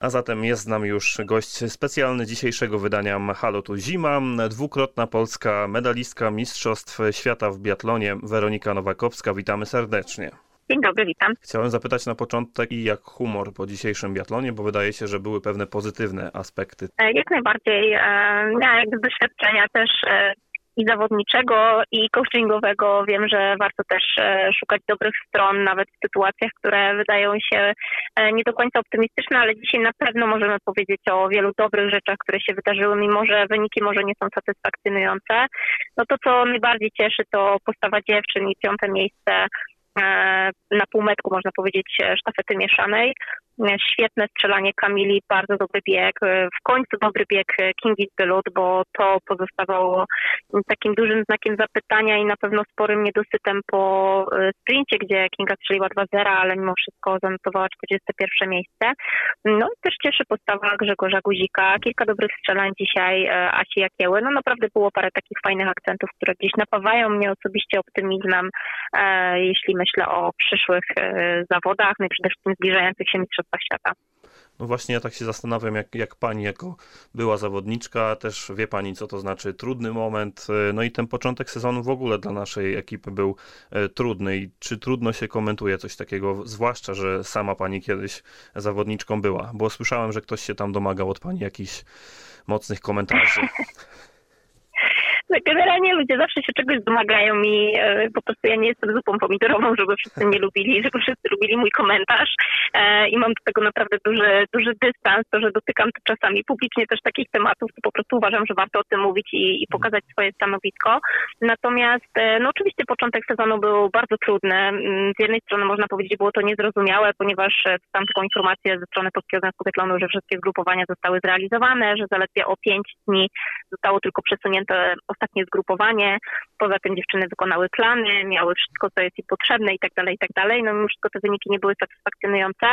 A zatem jest z nami już gość specjalny dzisiejszego wydania Halo tu Zima, dwukrotna polska medalistka Mistrzostw Świata w biatlonie Weronika Nowakowska. Witamy serdecznie. Dzień dobry, witam. Chciałem zapytać na początek i jak humor po dzisiejszym biatlonie, bo wydaje się, że były pewne pozytywne aspekty. E, jak najbardziej. E, miałam doświadczenia też e, i zawodniczego, i coachingowego. Wiem, że warto też e, szukać dobrych stron, nawet w sytuacjach, które wydają się e, nie do końca optymistyczne, ale dzisiaj na pewno możemy powiedzieć o wielu dobrych rzeczach, które się wydarzyły, mimo że wyniki może nie są satysfakcjonujące. No to, co najbardziej cieszy, to postawa dziewczyn i piąte miejsce e, na półmetku, można powiedzieć, sztafety mieszanej. Świetne strzelanie Kamili, bardzo dobry bieg. W końcu dobry bieg Kingi Bylut, bo to pozostawało takim dużym znakiem zapytania i na pewno sporym niedosytem po e, sprincie, gdzie Kinga strzeliła 2-0, ale mimo wszystko zanotowała 41 miejsce. No i też cieszy postawa Grzegorza Guzika. Kilka dobrych strzelań dzisiaj e, Asi Jakieły. No naprawdę było parę takich fajnych akcentów, które gdzieś napawają mnie osobiście optymizmem, e, jeśli myślę o przyszłych zawodach, no i przede wszystkim zbliżających się mistrzostwach Mistrzostwach Świata. No właśnie, ja tak się zastanawiam, jak, jak pani jako była zawodniczka, też wie pani, co to znaczy trudny moment. E, no i ten początek sezonu w ogóle dla naszej ekipy był e, trudny. I czy trudno się komentuje coś takiego, zwłaszcza, że sama pani kiedyś zawodniczką była? Bo słyszałem, że ktoś się tam domagał od pani jakichś mocnych komentarzy. No, generalnie ludzie zawsze się czegoś domagają i e, po prostu ja nie jestem zupą pomidorową, żeby wszyscy mnie lubili, żeby wszyscy lubili mój komentarz e, i mam do tego naprawdę duży, duży dystans, to, że dotykam to czasami publicznie też takich tematów, to po prostu uważam, że warto o tym mówić i, i pokazać swoje stanowisko. Natomiast e, no oczywiście początek sezonu był bardzo trudny. Mm, z jednej strony można powiedzieć, było to niezrozumiałe, ponieważ dostałam taką informację ze strony Polskiego Związku że wszystkie zgrupowania zostały zrealizowane, że zaledwie o pięć dni zostało tylko przesunięte ostatnie zgrupowanie. Poza tym dziewczyny wykonały plany, miały wszystko, co jest im potrzebne i tak dalej, i tak dalej. No mimo wszystko te wyniki nie były satysfakcjonujące,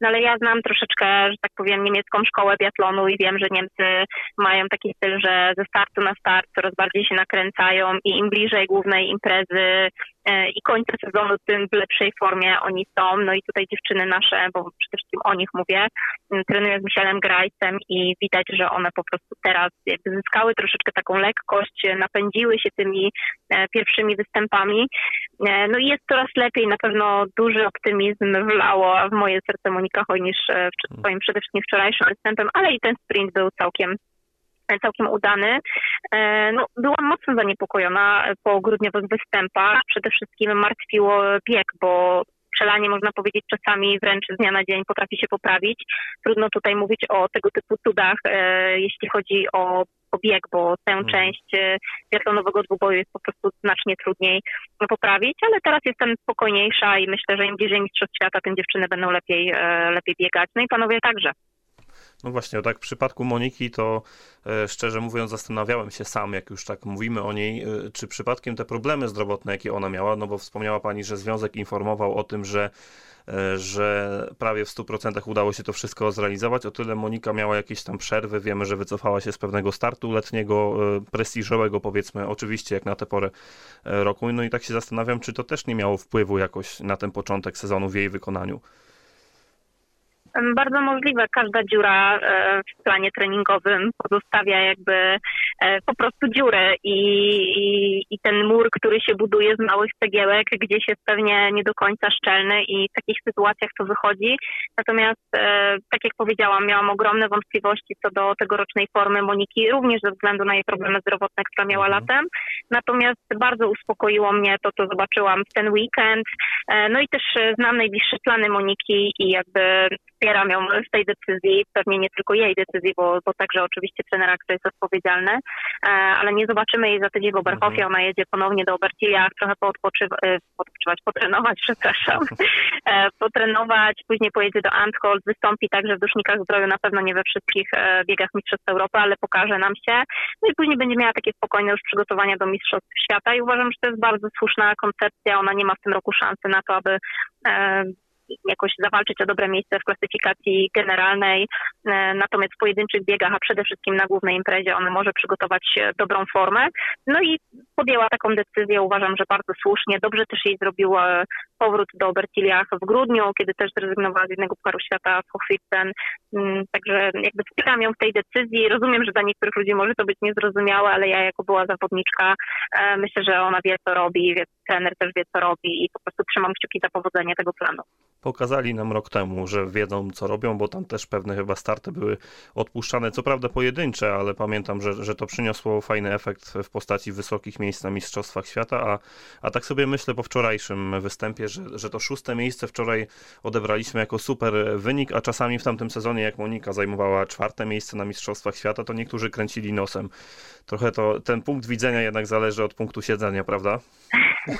no ale ja znam troszeczkę, że tak powiem, niemiecką szkołę biatlonu i wiem, że Niemcy mają taki styl, że ze startu na start coraz bardziej się nakręcają i im bliżej głównej imprezy i końca sezonu, tym w lepszej formie oni są. No i tutaj dziewczyny nasze, bo przede wszystkim o nich mówię, trenuję z Michelem Grajcem i widać, że one po prostu teraz jakby zyskały troszeczkę taką lekkość, napędziły się tymi e, pierwszymi występami. E, no i jest coraz lepiej, na pewno duży optymizm wlało w moje serce Monika Hojnisz przed swoim przede wszystkim wczorajszym występem, ale i ten sprint był całkiem całkiem udany. E, no, byłam mocno zaniepokojona po grudniowych występach. Przede wszystkim martwiło bieg, bo strzelanie, można powiedzieć, czasami wręcz z dnia na dzień potrafi się poprawić. Trudno tutaj mówić o tego typu cudach, e, jeśli chodzi o, bieg, bo tę mhm. część e, biatlonowego dwuboju jest po prostu znacznie trudniej poprawić, ale teraz jestem spokojniejsza i myślę, że im bliżej Mistrzostw Świata, tym dziewczyny będą lepiej, lepiej biegać. No i panowie także. No właśnie, tak w przypadku Moniki to e, szczerze mówiąc zastanawiałem się sam, jak już tak mówimy o niej, e, czy przypadkiem te problemy zdrowotne, jakie ona miała, no bo wspomniała Pani, że Związek informował o tym, że e, że prawie w 100% udało się to wszystko zrealizować. O tyle Monika miała jakieś tam przerwy. Wiemy, że wycofała się z pewnego startu letniego, prestiżowego, powiedzmy, oczywiście, jak na tę porę roku. No i tak się zastanawiam, czy to też nie miało wpływu jakoś na ten początek sezonu w jej wykonaniu. Bardzo możliwe. Każda dziura e, w planie treningowym pozostawia jakby e, po prostu dziurę i, i, i, ten mur, który się buduje z małych cegiełek, gdzieś jest pewnie nie do końca szczelny i w takich sytuacjach to wychodzi. Natomiast, e, tak jak powiedziałam, miałam ogromne wątpliwości co do tegorocznej formy Moniki, również ze względu na jej problemy zdrowotne, które miała mhm. latem. Natomiast bardzo uspokoiło mnie to, co zobaczyłam w ten weekend. No i też znam najbliższe plany Moniki i jakby wspieram ją w tej decyzji, pewnie nie tylko jej decyzji, bo, bo także oczywiście trenera, który jest odpowiedzialny, e, ale nie zobaczymy jej za tydzień w Oberhofie, mhm. ona jedzie ponownie do Obertiliach, trochę poodpoczywać, e, poodpoczywać, potrenować, przepraszam, e, potrenować, później pojedzie do Anthold, wystąpi także w dusznikach zdroju, na pewno nie we wszystkich biegach Mistrzostw Europy, ale pokaże nam się, no i później będzie miała takie spokojne już przygotowania do Mistrzostw Świata. I uważam, że to jest bardzo słuszna koncepcja, ona nie ma w tym roku szansy na to, aby jakoś zawalczyć o dobre miejsce w klasyfikacji generalnej. E, natomiast w pojedynczych biegach, a przede wszystkim na głównej imprezie, on może przygotować e, dobrą formę. No i podjęła taką decyzję, uważam, że bardzo słusznie. Dobrze też jej zrobił e, powrót do Bertiliach w grudniu, kiedy też zrezygnowała z jednego Pucharu Świata w Hochfilzen. Mm, także jakby wspieram ją w tej decyzji. Rozumiem, że dla niektórych ludzi może to być niezrozumiałe, ale ja jako była zawodniczka myślę, że ona wie, co robi, wie, trener też wie, co robi i po prostu trzymam kciuki za powodzenie tego planu pokazali nam rok temu, że wiedzą co robią, bo tam też pewne chyba starty były odpuszczane, co prawda pojedyncze, ale pamiętam, że, że to przyniosło fajny efekt w postaci wysokich miejsc na Mistrzostwach Świata, a, a tak sobie myślę po wczorajszym występie, że, że to szóste miejsce wczoraj odebraliśmy jako super wynik, a czasami w tamtym sezonie, jak Monika zajmowała czwarte miejsce na Mistrzostwach Świata, to niektórzy kręcili nosem. Trochę to ten punkt widzenia jednak zależy od punktu siedzenia, prawda?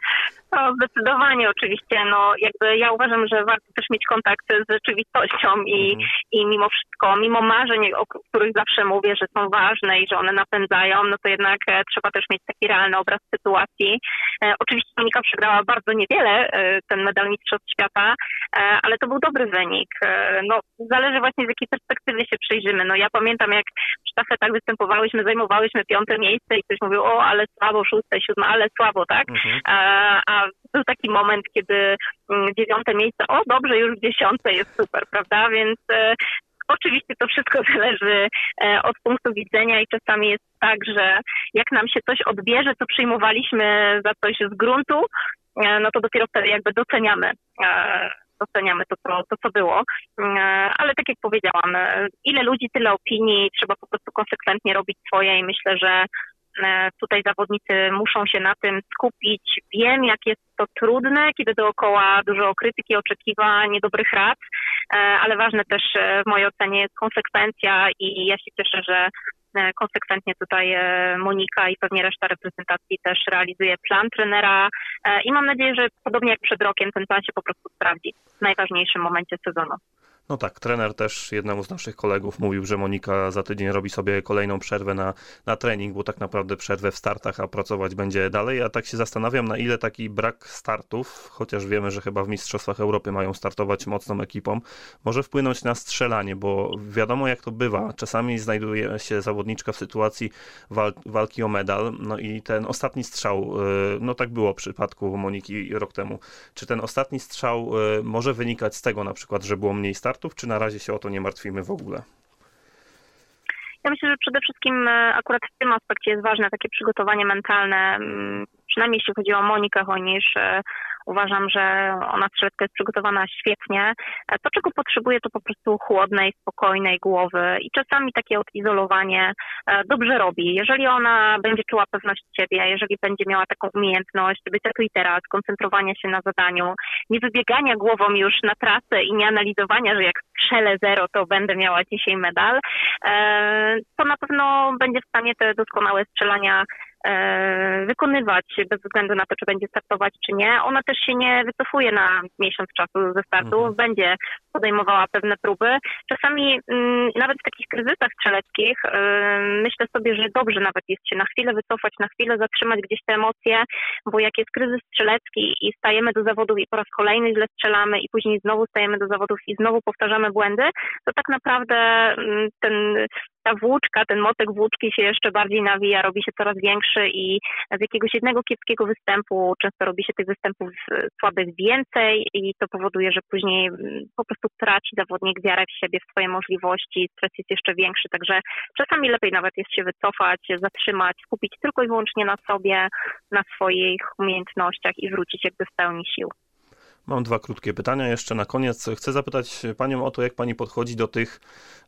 No, zdecydowanie oczywiście. No, jakby ja uważam, że warto też mieć kontakt z rzeczywistością i, mhm. i mimo wszystko, mimo marzeń, o których zawsze mówię, że są ważne i że one napędzają, no to jednak e, trzeba też mieć taki realny obraz sytuacji. E, oczywiście Monika przegrała bardzo niewiele, e, ten medal Mistrzostw Świata, e, ale to był dobry wynik. E, no, zależy właśnie z jakiej perspektywy się przyjrzymy. No ja pamiętam, jak w sztafetach występowałyśmy, zajmowałyśmy piąte miejsce i ktoś mówił, o, ale słabo, szóste, siódme, ale słabo, tak? Mhm. A, był taki moment, kiedy mm, dziewiąte miejsce, o dobrze, już dziesiąte jest super, prawda? Więc e, Oczywiście to wszystko zależy e, od punktu widzenia i czasami jest tak, że jak nam się coś odbierze, co przyjmowaliśmy za coś z gruntu, e, no to dopiero wtedy jakby doceniamy doceniamy to, co, to, co było. Ale tak jak powiedziałam, ile ludzi, tyle opinii, trzeba po prostu konsekwentnie robić swoje i myślę, że tutaj zawodnicy muszą się na tym skupić. Wiem, jak jest to trudne, kiedy dookoła dużo krytyki, oczekiwań, dobrych rad, e, ale ważne też e, w mojej ocenie jest konsekwencja i ja się cieszę, że konsekwentnie tutaj Monika i pewnie reszta reprezentacji też realizuje plan trenera i mam nadzieję, że podobnie jak przed rokiem ten plan się po prostu sprawdzi w najważniejszym momencie sezonu. No tak, trener też jednemu z naszych kolegów mówił, że Monika za tydzień robi sobie kolejną przerwę na, na trening, bo tak naprawdę przerwę w startach, a pracować będzie dalej. Ja tak się zastanawiam, na ile taki brak startów, chociaż wiemy, że chyba w Mistrzostwach Europy mają startować mocną ekipą, może wpłynąć na strzelanie, bo wiadomo jak to bywa. Czasami znajduje się zawodniczka w sytuacji wal walki o medal, no i ten ostatni strzał, y, no tak było w przypadku Moniki rok temu. Czy ten ostatni strzał y, może wynikać z tego na przykład, że było mniej startów? Czy na razie się o to nie martwimy w ogóle? Ja myślę, że przede wszystkim e, akurat w tym aspekcie jest ważne takie przygotowanie mentalne, mm, przynajmniej jeśli chodzi o Monikę Hojnisz, e, Uważam, że ona strzelecka jest przygotowana świetnie. To, czego potrzebuje, to po prostu chłodnej, spokojnej głowy i czasami takie odizolowanie e, dobrze robi. Jeżeli ona będzie czuła pewność siebie, jeżeli będzie miała taką umiejętność bycia tu i teraz, koncentrowania się na zadaniu, nie wybiegania głową już na trasę i nie analizowania, że jak strzelę zero, to będę miała dzisiaj medal, e, to na pewno będzie w stanie te doskonałe strzelania E, wykonywać bez względu na to, czy będzie startować, czy nie. Ona też się nie wycofuje na miesiąc czasu ze startu, mhm. będzie podejmowała pewne próby. Czasami mm, nawet w takich kryzysach strzeleckich y, myślę sobie, że dobrze nawet jest się na chwilę wycofać, na chwilę zatrzymać gdzieś te emocje, bo jak jest kryzys strzelecki i stajemy do zawodów i po raz kolejny źle strzelamy i później znowu stajemy do zawodów i znowu powtarzamy błędy, to tak naprawdę mm, ten ta włóczka, ten motek włóczki się jeszcze bardziej nawija, robi się coraz większy i z jakiegoś jednego kiepskiego występu często robi się tych występów słabych więcej i to powoduje, że później mm, po prostu prostu traci zawodnik wiarę w siebie, w swoje możliwości, stres jest jeszcze większy, także czasami lepiej nawet jest się wycofać, zatrzymać, skupić tylko i wyłącznie na sobie, na swoich umiejętnościach i wrócić jakby w pełni sił. Mam dwa krótkie pytania jeszcze na koniec. Chcę zapytać Panią o to, jak Pani podchodzi do tych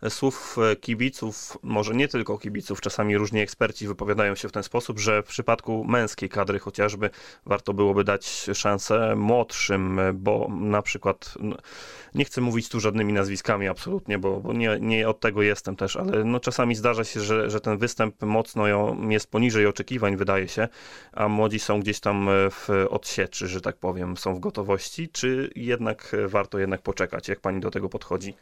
słów kibiców, może nie tylko kibiców, czasami różni eksperci wypowiadają się w ten sposób, że w przypadku męskiej kadry chociażby warto byłoby dać szansę młodszym, bo na przykład, no, nie chcę mówić tu żadnymi nazwiskami absolutnie, bo, bo nie, nie od tego jestem też, ale no czasami zdarza się, że, że ten występ mocno jest poniżej oczekiwań, wydaje się, a młodzi są gdzieś tam w odsieczy, że tak powiem, są w gotowości czy jednak warto jednak poczekać? Jak pani do tego podchodzi?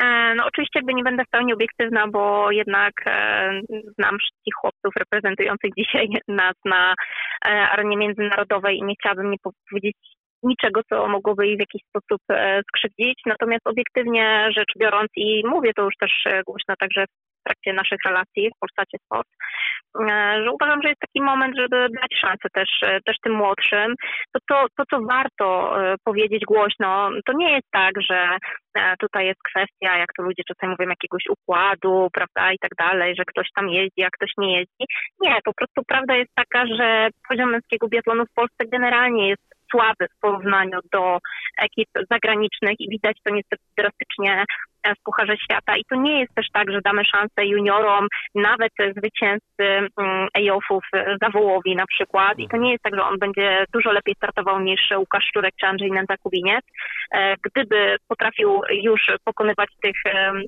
E, no oczywiście jakby nie będę w pełni obiektywna, bo jednak e, znam wszystkich chłopców reprezentujących dzisiaj nas na e, arenie międzynarodowej i nie chciałabym nie powiedzieć niczego, co mogłoby ich w jakiś sposób skrzywdzić. Natomiast obiektywnie rzecz biorąc i mówię to już też głośno także w trakcie naszych relacji w Polsacie Sport, E, że uważam, że jest taki moment, żeby dać szansę też, e, też tym młodszym. To, to, to, co warto e, powiedzieć głośno, to nie jest tak, że tutaj jest kwestia, jak to ludzie czasami mówią, jakiegoś układu, prawda, i tak dalej, że ktoś tam jeździ, a ktoś nie jeździ. Nie, po prostu prawda jest taka, że poziom męskiego biatlonu w Polsce generalnie jest słaby w porównaniu do ekip zagranicznych i widać to niestety drastycznie w Pucharze Świata. I to nie jest też tak, że damy szansę juniorom, nawet zwycięzcy mm, EIOF-ów Zawołowi na przykład. I to nie jest tak, że on będzie dużo lepiej startował niż Łukasz Szczurek czy Andrzej Nęta-Kubiniec. E, gdyby potrafił już pokonywać tych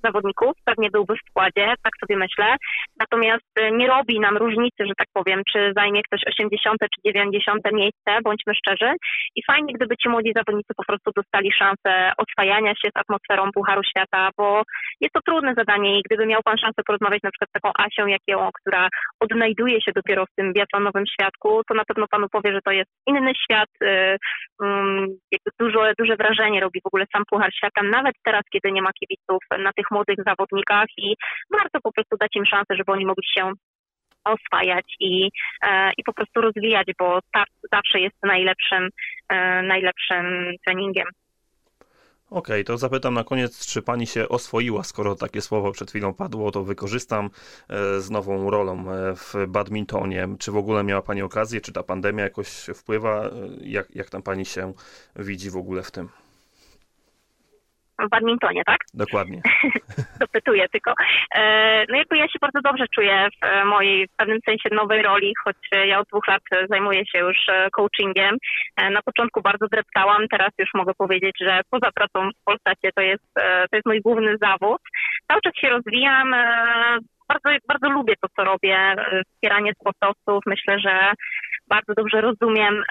zawodników, pewnie byłby w składzie, tak sobie myślę. Natomiast nie robi nam różnicy, że tak powiem, czy zajmie ktoś 80 czy 90 miejsce, bądźmy szczerzy. I fajnie, gdyby ci młodzi zawodnicy po prostu dostali szansę oswajania się z atmosferą Pucharu Świata, bo jest to trudne zadanie i gdyby miał Pan szansę porozmawiać na przykład z taką Asią jak ją, która odnajduje się dopiero w tym biatlonowym świadku, to na pewno Panu powie, że to jest inny świat, y, mm, dużo, duże wrażenie robi w ogóle sam Puchar Świata, nawet teraz, kiedy nie ma kibiców na tych młodych zawodnikach i warto po prostu dać im szansę, żeby oni mogli się oswajać i, e, i po prostu rozwijać, bo start zawsze jest najlepszym, e, najlepszym treningiem. Okej, okay, to zapytam na koniec, czy pani się oswoiła, skoro takie słowo przed chwilą padło, to wykorzystam e, z nową rolą w badmintonie. Czy w ogóle miała pani okazję, czy ta pandemia jakoś wpływa? Jak, jak tam pani się widzi w ogóle w tym? W badmintonie, tak? Dokładnie. Dopytuję tylko. E, no jakby ja się bardzo dobrze czuję w mojej w pewnym sensie nowej roli, choć ja od dwóch lat zajmuję się już e, coachingiem. E, na początku bardzo dreptałam, teraz już mogę powiedzieć, że poza pracą w Polsacie to jest, to jest mój główny zawód. Cały czas się rozwijam, bardzo, bardzo lubię to, co robię, wspieranie sportowców. Myślę, że bardzo dobrze rozumiem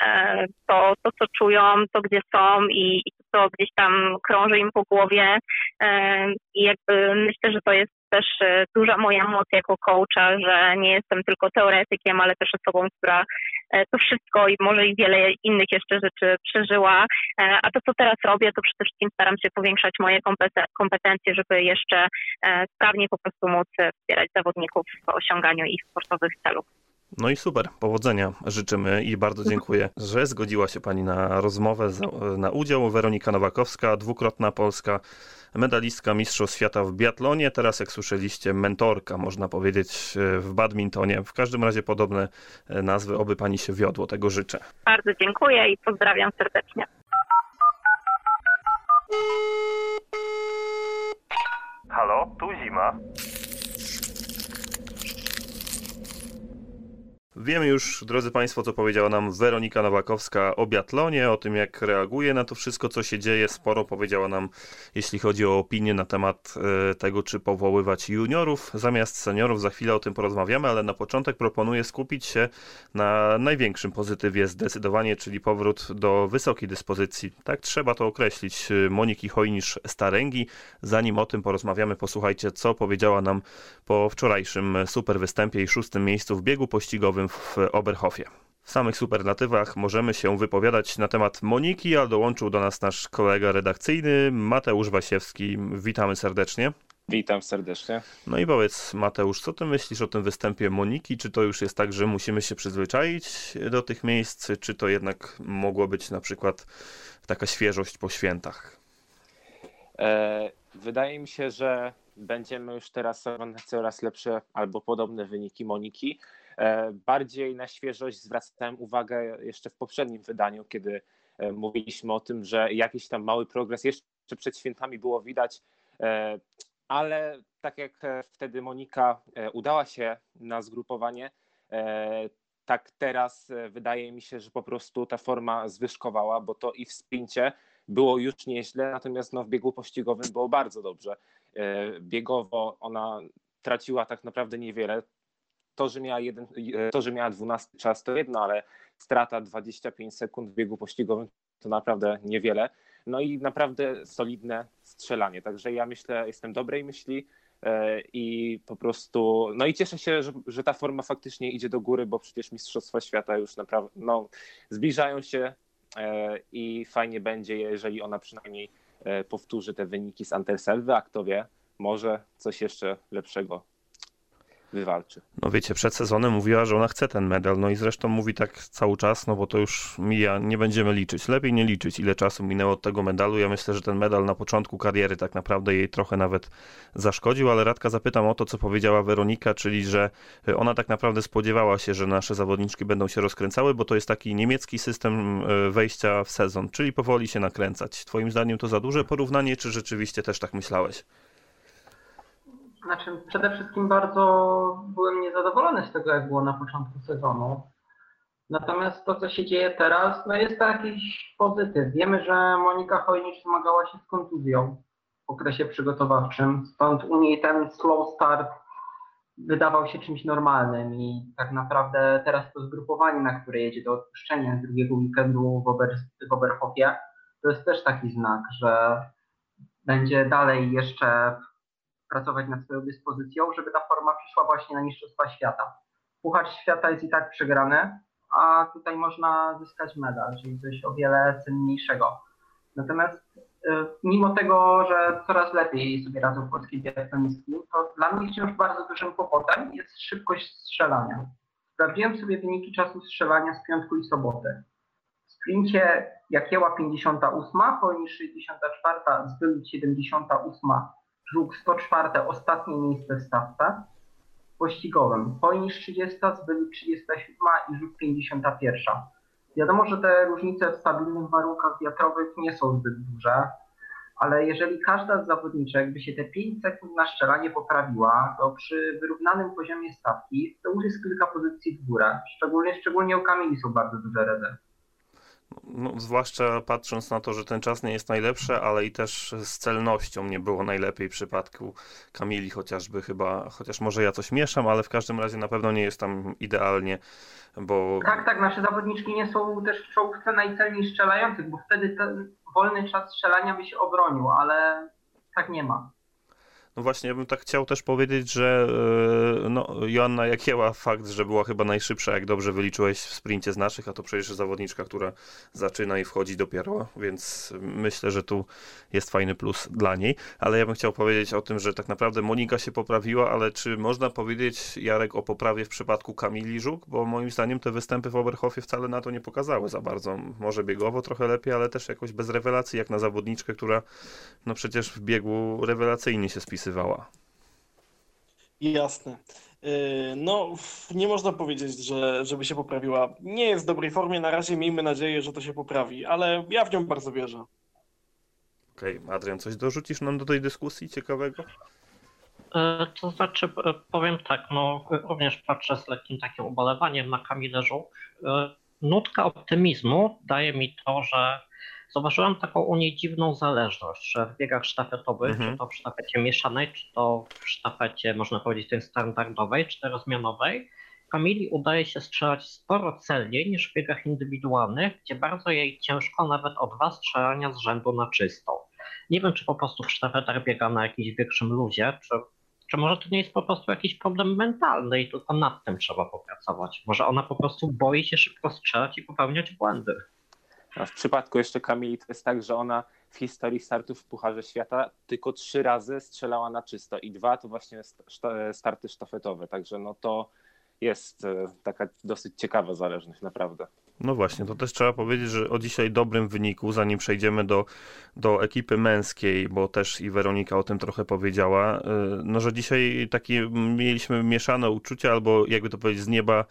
to, to co czują, to gdzie są i, i to gdzieś tam krąży im po głowie. E, I jakby myślę, że to jest też e, duża moja moc jako coacha, że nie jestem tylko teoretykiem, ale też osobą, która to wszystko i może i wiele innych jeszcze rzeczy przeżyła. A to, co teraz robię, to przede wszystkim staram się powiększać moje kompetencje, żeby jeszcze sprawniej po prostu móc wspierać zawodników w osiąganiu ich sportowych celów. No i super, powodzenia życzymy i bardzo dziękuję, że zgodziła się Pani na rozmowę, na udział. Weronika Nowakowska, dwukrotna polska medalistka Mistrzostw Świata w biatlonie, teraz jak słyszeliście mentorka, można powiedzieć, w badmintonie. W każdym razie podobne nazwy, oby Pani się wiodło, tego życzę. Bardzo dziękuję i pozdrawiam serdecznie. Halo, tu zima. Wiemy już, drodzy Państwo, co powiedziała nam Weronika Nowakowska o biatlonie, o tym jak reaguje na to wszystko, co się dzieje. Sporo powiedziała nam, jeśli chodzi o opinię na temat e, tego, czy powoływać juniorów zamiast seniorów. Za chwilę o tym porozmawiamy, ale na początek proponuję skupić się na największym pozytywie zdecydowanie, czyli powrót do wysokiej dyspozycji. Tak trzeba to określić. Moniki Hojnisz-Staręgi. Zanim o tym porozmawiamy, posłuchajcie, co powiedziała nam po wczorajszym super występie i szóstym miejscu w biegu pościgowym w Oberhofie. W samych superlatywach możemy się wypowiadać na temat Moniki, a dołączył do nas nasz kolega redakcyjny Mateusz Wasiewski. Witamy serdecznie. Witam serdecznie. No i powiedz, Mateusz, co ty myślisz o tym występie Moniki? Czy to już jest tak, że musimy się przyzwyczaić do tych miejsc, czy to jednak mogło być na przykład taka świeżość po świętach? E, wydaje mi się, że będziemy już teraz coraz lepsze albo podobne wyniki Moniki. E, bardziej na świeżość zwracałem uwagę jeszcze w poprzednim wydaniu, kiedy e, mówiliśmy o tym, że jakiś tam mały progres jeszcze przed świętami było widać, ale tak jak wtedy Monika udała się na zgrupowanie, tak teraz wydaje mi się, że po prostu ta forma zwyżkowała, bo to i w sprincie było już nieźle, natomiast no, w biegu pościgowym było bardzo dobrze. E, biegowo ona traciła tak naprawdę niewiele. To, że miała, jeden, e, to, że miała 12 czas, to jedno, ale strata 25 sekund w biegu pościgowym to naprawdę niewiele. No i naprawdę solidne strzelanie. Także ja myślę, jestem dobrej myśli e, i po prostu, no i cieszę się, że, że ta forma faktycznie idzie do góry, bo przecież Mistrzostwa Świata już naprawdę, no, zbliżają się E, i fajnie będzie, jeżeli ona przynajmniej powtórzy te wyniki z Anterselwy, a kto wie, może coś jeszcze lepszego wywalczy. No wiecie, przed sezonem mówiła, że ona chce ten medal, no i zresztą mówi tak cały czas, no bo to już mija, nie będziemy liczyć. Lepiej nie liczyć, ile czasu minęło od tego medalu. Ja myślę, że ten medal na początku kariery tak naprawdę jej trochę nawet zaszkodził, ale Radka zapytam o to, co powiedziała Weronika, czyli że ona tak naprawdę spodziewała się, że nasze zawodniczki będą się rozkręcały, bo to jest taki niemiecki system e, wejścia w sezon, czyli powoli się nakręcać. Twoim zdaniem to za duże porównanie, czy rzeczywiście też tak myślałeś? Znaczy, przede wszystkim bardzo byłem niezadowolony z tego, jak było na początku sezonu. Natomiast to, co się dzieje teraz, no jest to jakiś pozytyw. Wiemy, że Monika Chojnicz zmagała się z kontuzją w okresie przygotowawczym, stąd u niej ten slow start wydawał się czymś normalnym i tak naprawdę teraz to zgrupowanie, na które jedzie do odpuszczenia drugiego weekendu w, Ober, w Oberhofie, to jest też taki znak, że będzie dalej jeszcze pracować nad swoją dyspozycją, żeby ta forma przyszła właśnie na Mistrzostwa Świata. Puchacz Świata jest i tak przegrany, a tutaj można zyskać medal, czyli coś o wiele cenniejszego. Natomiast y, mimo tego, że coraz lepiej sobie radzą polskie biatlonistki, to dla mnie wciąż bardzo dużym kłopotem jest szybkość strzelania. Sprawdziłem sobie wyniki czasu strzelania z piątku i soboty. W sprincie Jakieła 58, Polni 64, Zbylut 78, Żuk 104 ostatnie miejsce w stawce pościgowym. Poniż 30 zbyli 37 i rzut 51. Wiadomo, że te różnice w stabilnych warunkach wiatrowych nie są zbyt duże, ale jeżeli każda z zawodniczek by się te 5 sekund na szczelanie poprawiła, to przy wyrównanym poziomie stawki to już jest kilka pozycji w górę. Szczególnie, szczególnie u Kamili są bardzo duże rezerwy. No, zwłaszcza patrząc na to, że ten czas nie jest najlepszy, ale i też z celnością nie było najlepiej w przypadku Kamili chociażby chyba, chociaż może ja coś mieszam, ale w każdym razie na pewno nie jest tam idealnie, bo... Tak, tak, nasze zawodniczki nie są też w czołówce najcelniej strzelających, bo wtedy ten wolny czas strzelania by się obronił, ale tak nie ma. No właśnie, ja bym tak chciał też powiedzieć, że e, no, Joanna Jakieła, fakt, że była chyba najszybsza, jak dobrze wyliczyłeś w sprincie z naszych, a to przecież zawodniczka, która zaczyna i wchodzi dopiero, więc myślę, że tu jest fajny plus dla niej. Ale ja bym chciał powiedzieć o tym, że tak naprawdę Monika się poprawiła, ale czy można powiedzieć, Jarek, o poprawie w przypadku Kamili Żuk? Bo moim zdaniem te występy w Oberhofie wcale na to nie pokazały za bardzo. Może biegowo trochę lepiej, ale też jakoś bez rewelacji, jak na zawodniczkę, która no przecież w biegu rewelacyjnie się spisała spisywała. Jasne. Y, no, nie można powiedzieć, że, żeby się poprawiła. Nie jest w dobrej formie, na razie miejmy nadzieję, że to się poprawi, ale ja w nią bardzo wierzę. Okej, okay. Adrian, coś dorzucisz nam do tej dyskusji ciekawego? E, to znaczy, e, powiem tak, no również patrzę z lekkim takim ubolewaniem na Kamilę Żółk. E, nutka optymizmu daje mi to, że zauważyłem taką u niej dziwną zależność, że w biegach sztafetowych, mhm. czy to w sztafecie mieszanej, czy to w sztafecie, można powiedzieć, tej standardowej, czterozmianowej, Kamili udaje się strzelać sporo celniej niż w biegach indywidualnych, gdzie bardzo jej ciężko nawet o dwa strzelania z rzędu na czystą. Nie wiem, czy po prostu w sztafetach biega na jakimś większym luzie, czy, czy może to nie jest po prostu jakiś problem mentalny i tylko nad tym trzeba popracować. Może ona po prostu boi się szybko strzelać i popełniać błędy. A w przypadku jeszcze Kamili to jest tak, że ona w historii startów w Pucharze Świata tylko trzy razy strzelała na czysto i dwa to właśnie starty sztafetowe, także no to jest e, taka dosyć ciekawa zależność, naprawdę. No właśnie, to też trzeba powiedzieć, że o dzisiaj dobrym wyniku, zanim przejdziemy do, do ekipy męskiej, bo też i Weronika o tym trochę powiedziała, e, no że dzisiaj takie mieliśmy mieszane uczucia, albo jakby to powiedzieć, z nieba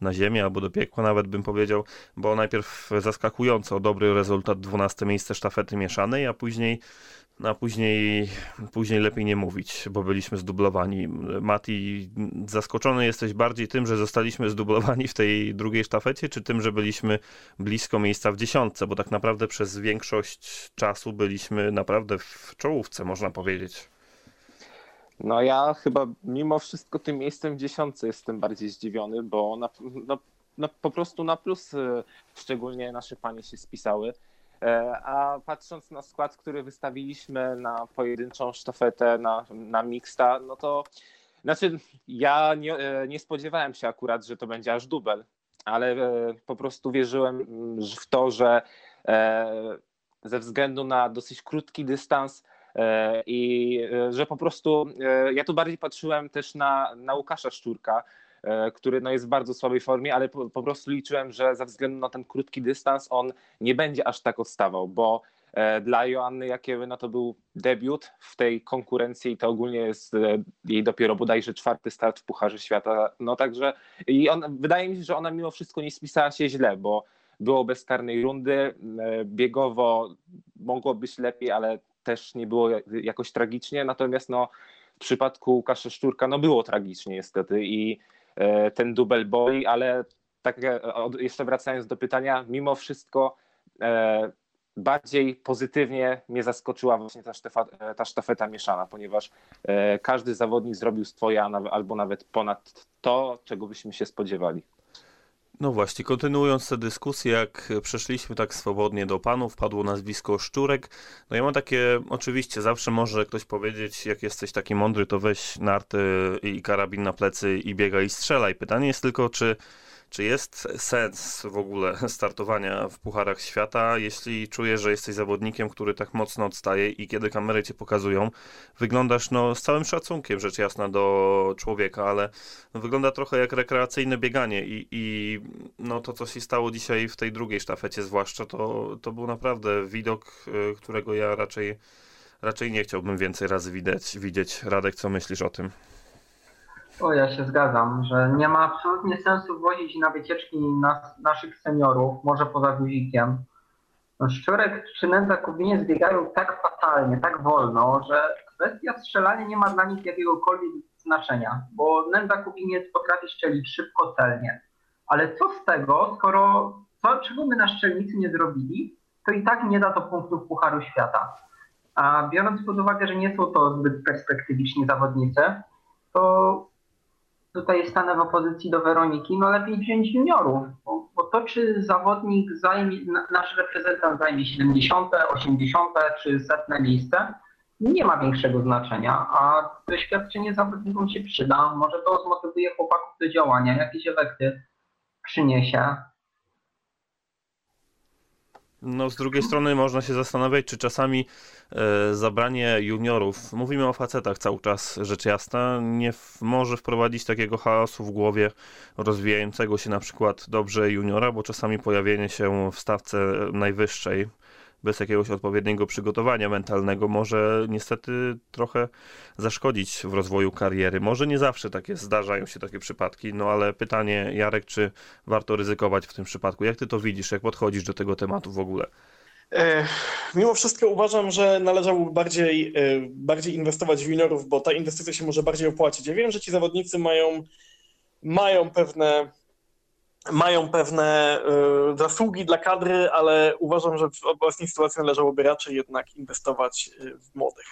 na ziemię albo do piekła nawet bym powiedział, bo najpierw zaskakująco dobry rezultat, 12 miejsce sztafety mieszanej, a później a później, później lepiej nie mówić, bo byliśmy zdublowani. Mati, zaskoczony jesteś bardziej tym, że zostaliśmy zdublowani w tej drugiej sztafecie, czy tym, że byliśmy blisko miejsca w dziesiątce, bo tak naprawdę przez większość czasu byliśmy naprawdę w czołówce, można powiedzieć. No ja chyba mimo wszystko tym miejscem w dziesiątce jestem bardziej zdziwiony, bo na, no, no, po prostu na plus y, szczególnie nasze panie się spisały. E, a patrząc na skład, który wystawiliśmy na pojedynczą sztafetę, na, na mixta, no to znaczy ja nie, e, nie spodziewałem się akurat, że to będzie aż dubel, ale e, po prostu wierzyłem mm, w to, że ze względu na dosyć krótki dystans i że po prostu ja tu bardziej patrzyłem też na, na Łukasza Szczurka, E, który no jest w bardzo słabej formie, ale po, po, prostu liczyłem, że ze względu na ten krótki dystans on nie będzie aż tak odstawał, bo e, dla Joanny Jakieły no to był debiut w tej konkurencji i to ogólnie jest e, jej dopiero bodajże czwarty start w Pucharze Świata. No także i on, wydaje mi się, że ona mimo wszystko nie spisała się źle, bo było bez karnej rundy, biegowo mogło być lepiej, ale też nie było jakoś tragicznie, natomiast no w przypadku Łukasza Szczurka no było tragicznie niestety i E, ten dubel boli, ale tak e, jeszcze wracając do pytania, mimo wszystko e, bardziej pozytywnie mnie zaskoczyła właśnie ta, sztefa, ta sztafeta mieszana, ponieważ każdy zawodnik zrobił swoje, albo nawet ponad to, czego byśmy się spodziewali. No właśnie, kontynuując tę dyskusję, jak przeszliśmy tak swobodnie do panów, padło nazwisko Szczurek. No ja mam takie, oczywiście zawsze może ktoś powiedzieć, jak jesteś taki mądry, to weź narty i karabin na plecy i biegaj i strzelaj. Pytanie jest tylko, czy czy jest sens w ogóle startowania w Pucharach Świata, jeśli czujesz, że jesteś zawodnikiem, który tak mocno odstaje i kiedy kamery cię pokazują, wyglądasz no, z całym szacunkiem, rzecz jasna, do człowieka, ale wygląda trochę jak rekreacyjne bieganie i, i no, to, co się stało dzisiaj w tej drugiej sztafecie zwłaszcza, to, to był naprawdę widok, y, którego ja raczej, raczej nie chciałbym więcej razy widać, widzieć. Radek, co myślisz o tym? O, ja się zgadzam, że nie ma absolutnie sensu wozić na wycieczki nas, naszych seniorów, może poza guzikiem. No, Szczurek czy Nędza Kubiniec biegają tak fatalnie, tak wolno, że kwestia strzelania nie ma dla nich jakiegokolwiek znaczenia, bo Nędza Kubiniec potrafi strzelić szybko, celnie. Ale co z tego, skoro co, czego my na szczelnicy nie zrobili, to i tak nie da to punktów Pucharu Świata. A biorąc pod uwagę, że nie są to zbyt perspektywiczni zawodnicy, to tutaj stanę w opozycji do Weroniki, no lepiej wziąć juniorów, bo, bo to czy zawodnik zajmie, nasz reprezentant zajmie 70., 80. czy setne miejsce, nie ma większego znaczenia, a doświadczenie zawodnikom się przyda, może to zmotywuje chłopaków do działania, jakieś efekty przyniesie. No, z drugiej strony można się zastanawiać, czy czasami e, zabranie juniorów, mówimy o facetach cały czas, rzecz jasna, nie w, może wprowadzić takiego chaosu w głowie rozwijającego się na przykład dobrze juniora, bo czasami pojawienie się w stawce najwyższej bez jakiegoś odpowiedniego przygotowania mentalnego może niestety trochę zaszkodzić w rozwoju kariery. Może nie zawsze takie zdarzają się takie przypadki, no ale pytanie, Jarek, czy warto ryzykować w tym przypadku? Jak ty to widzisz, jak podchodzisz do tego tematu w ogóle? E, mimo wszystko uważam, że należałoby bardziej, e, bardziej inwestować w juniorów, bo ta inwestycja się może bardziej opłacić. Ja wiem, że ci zawodnicy mają, mają pewne mają pewne y, zasługi dla kadry, ale uważam, że w obecnej sytuacji należałoby raczej jednak inwestować y, w młodych.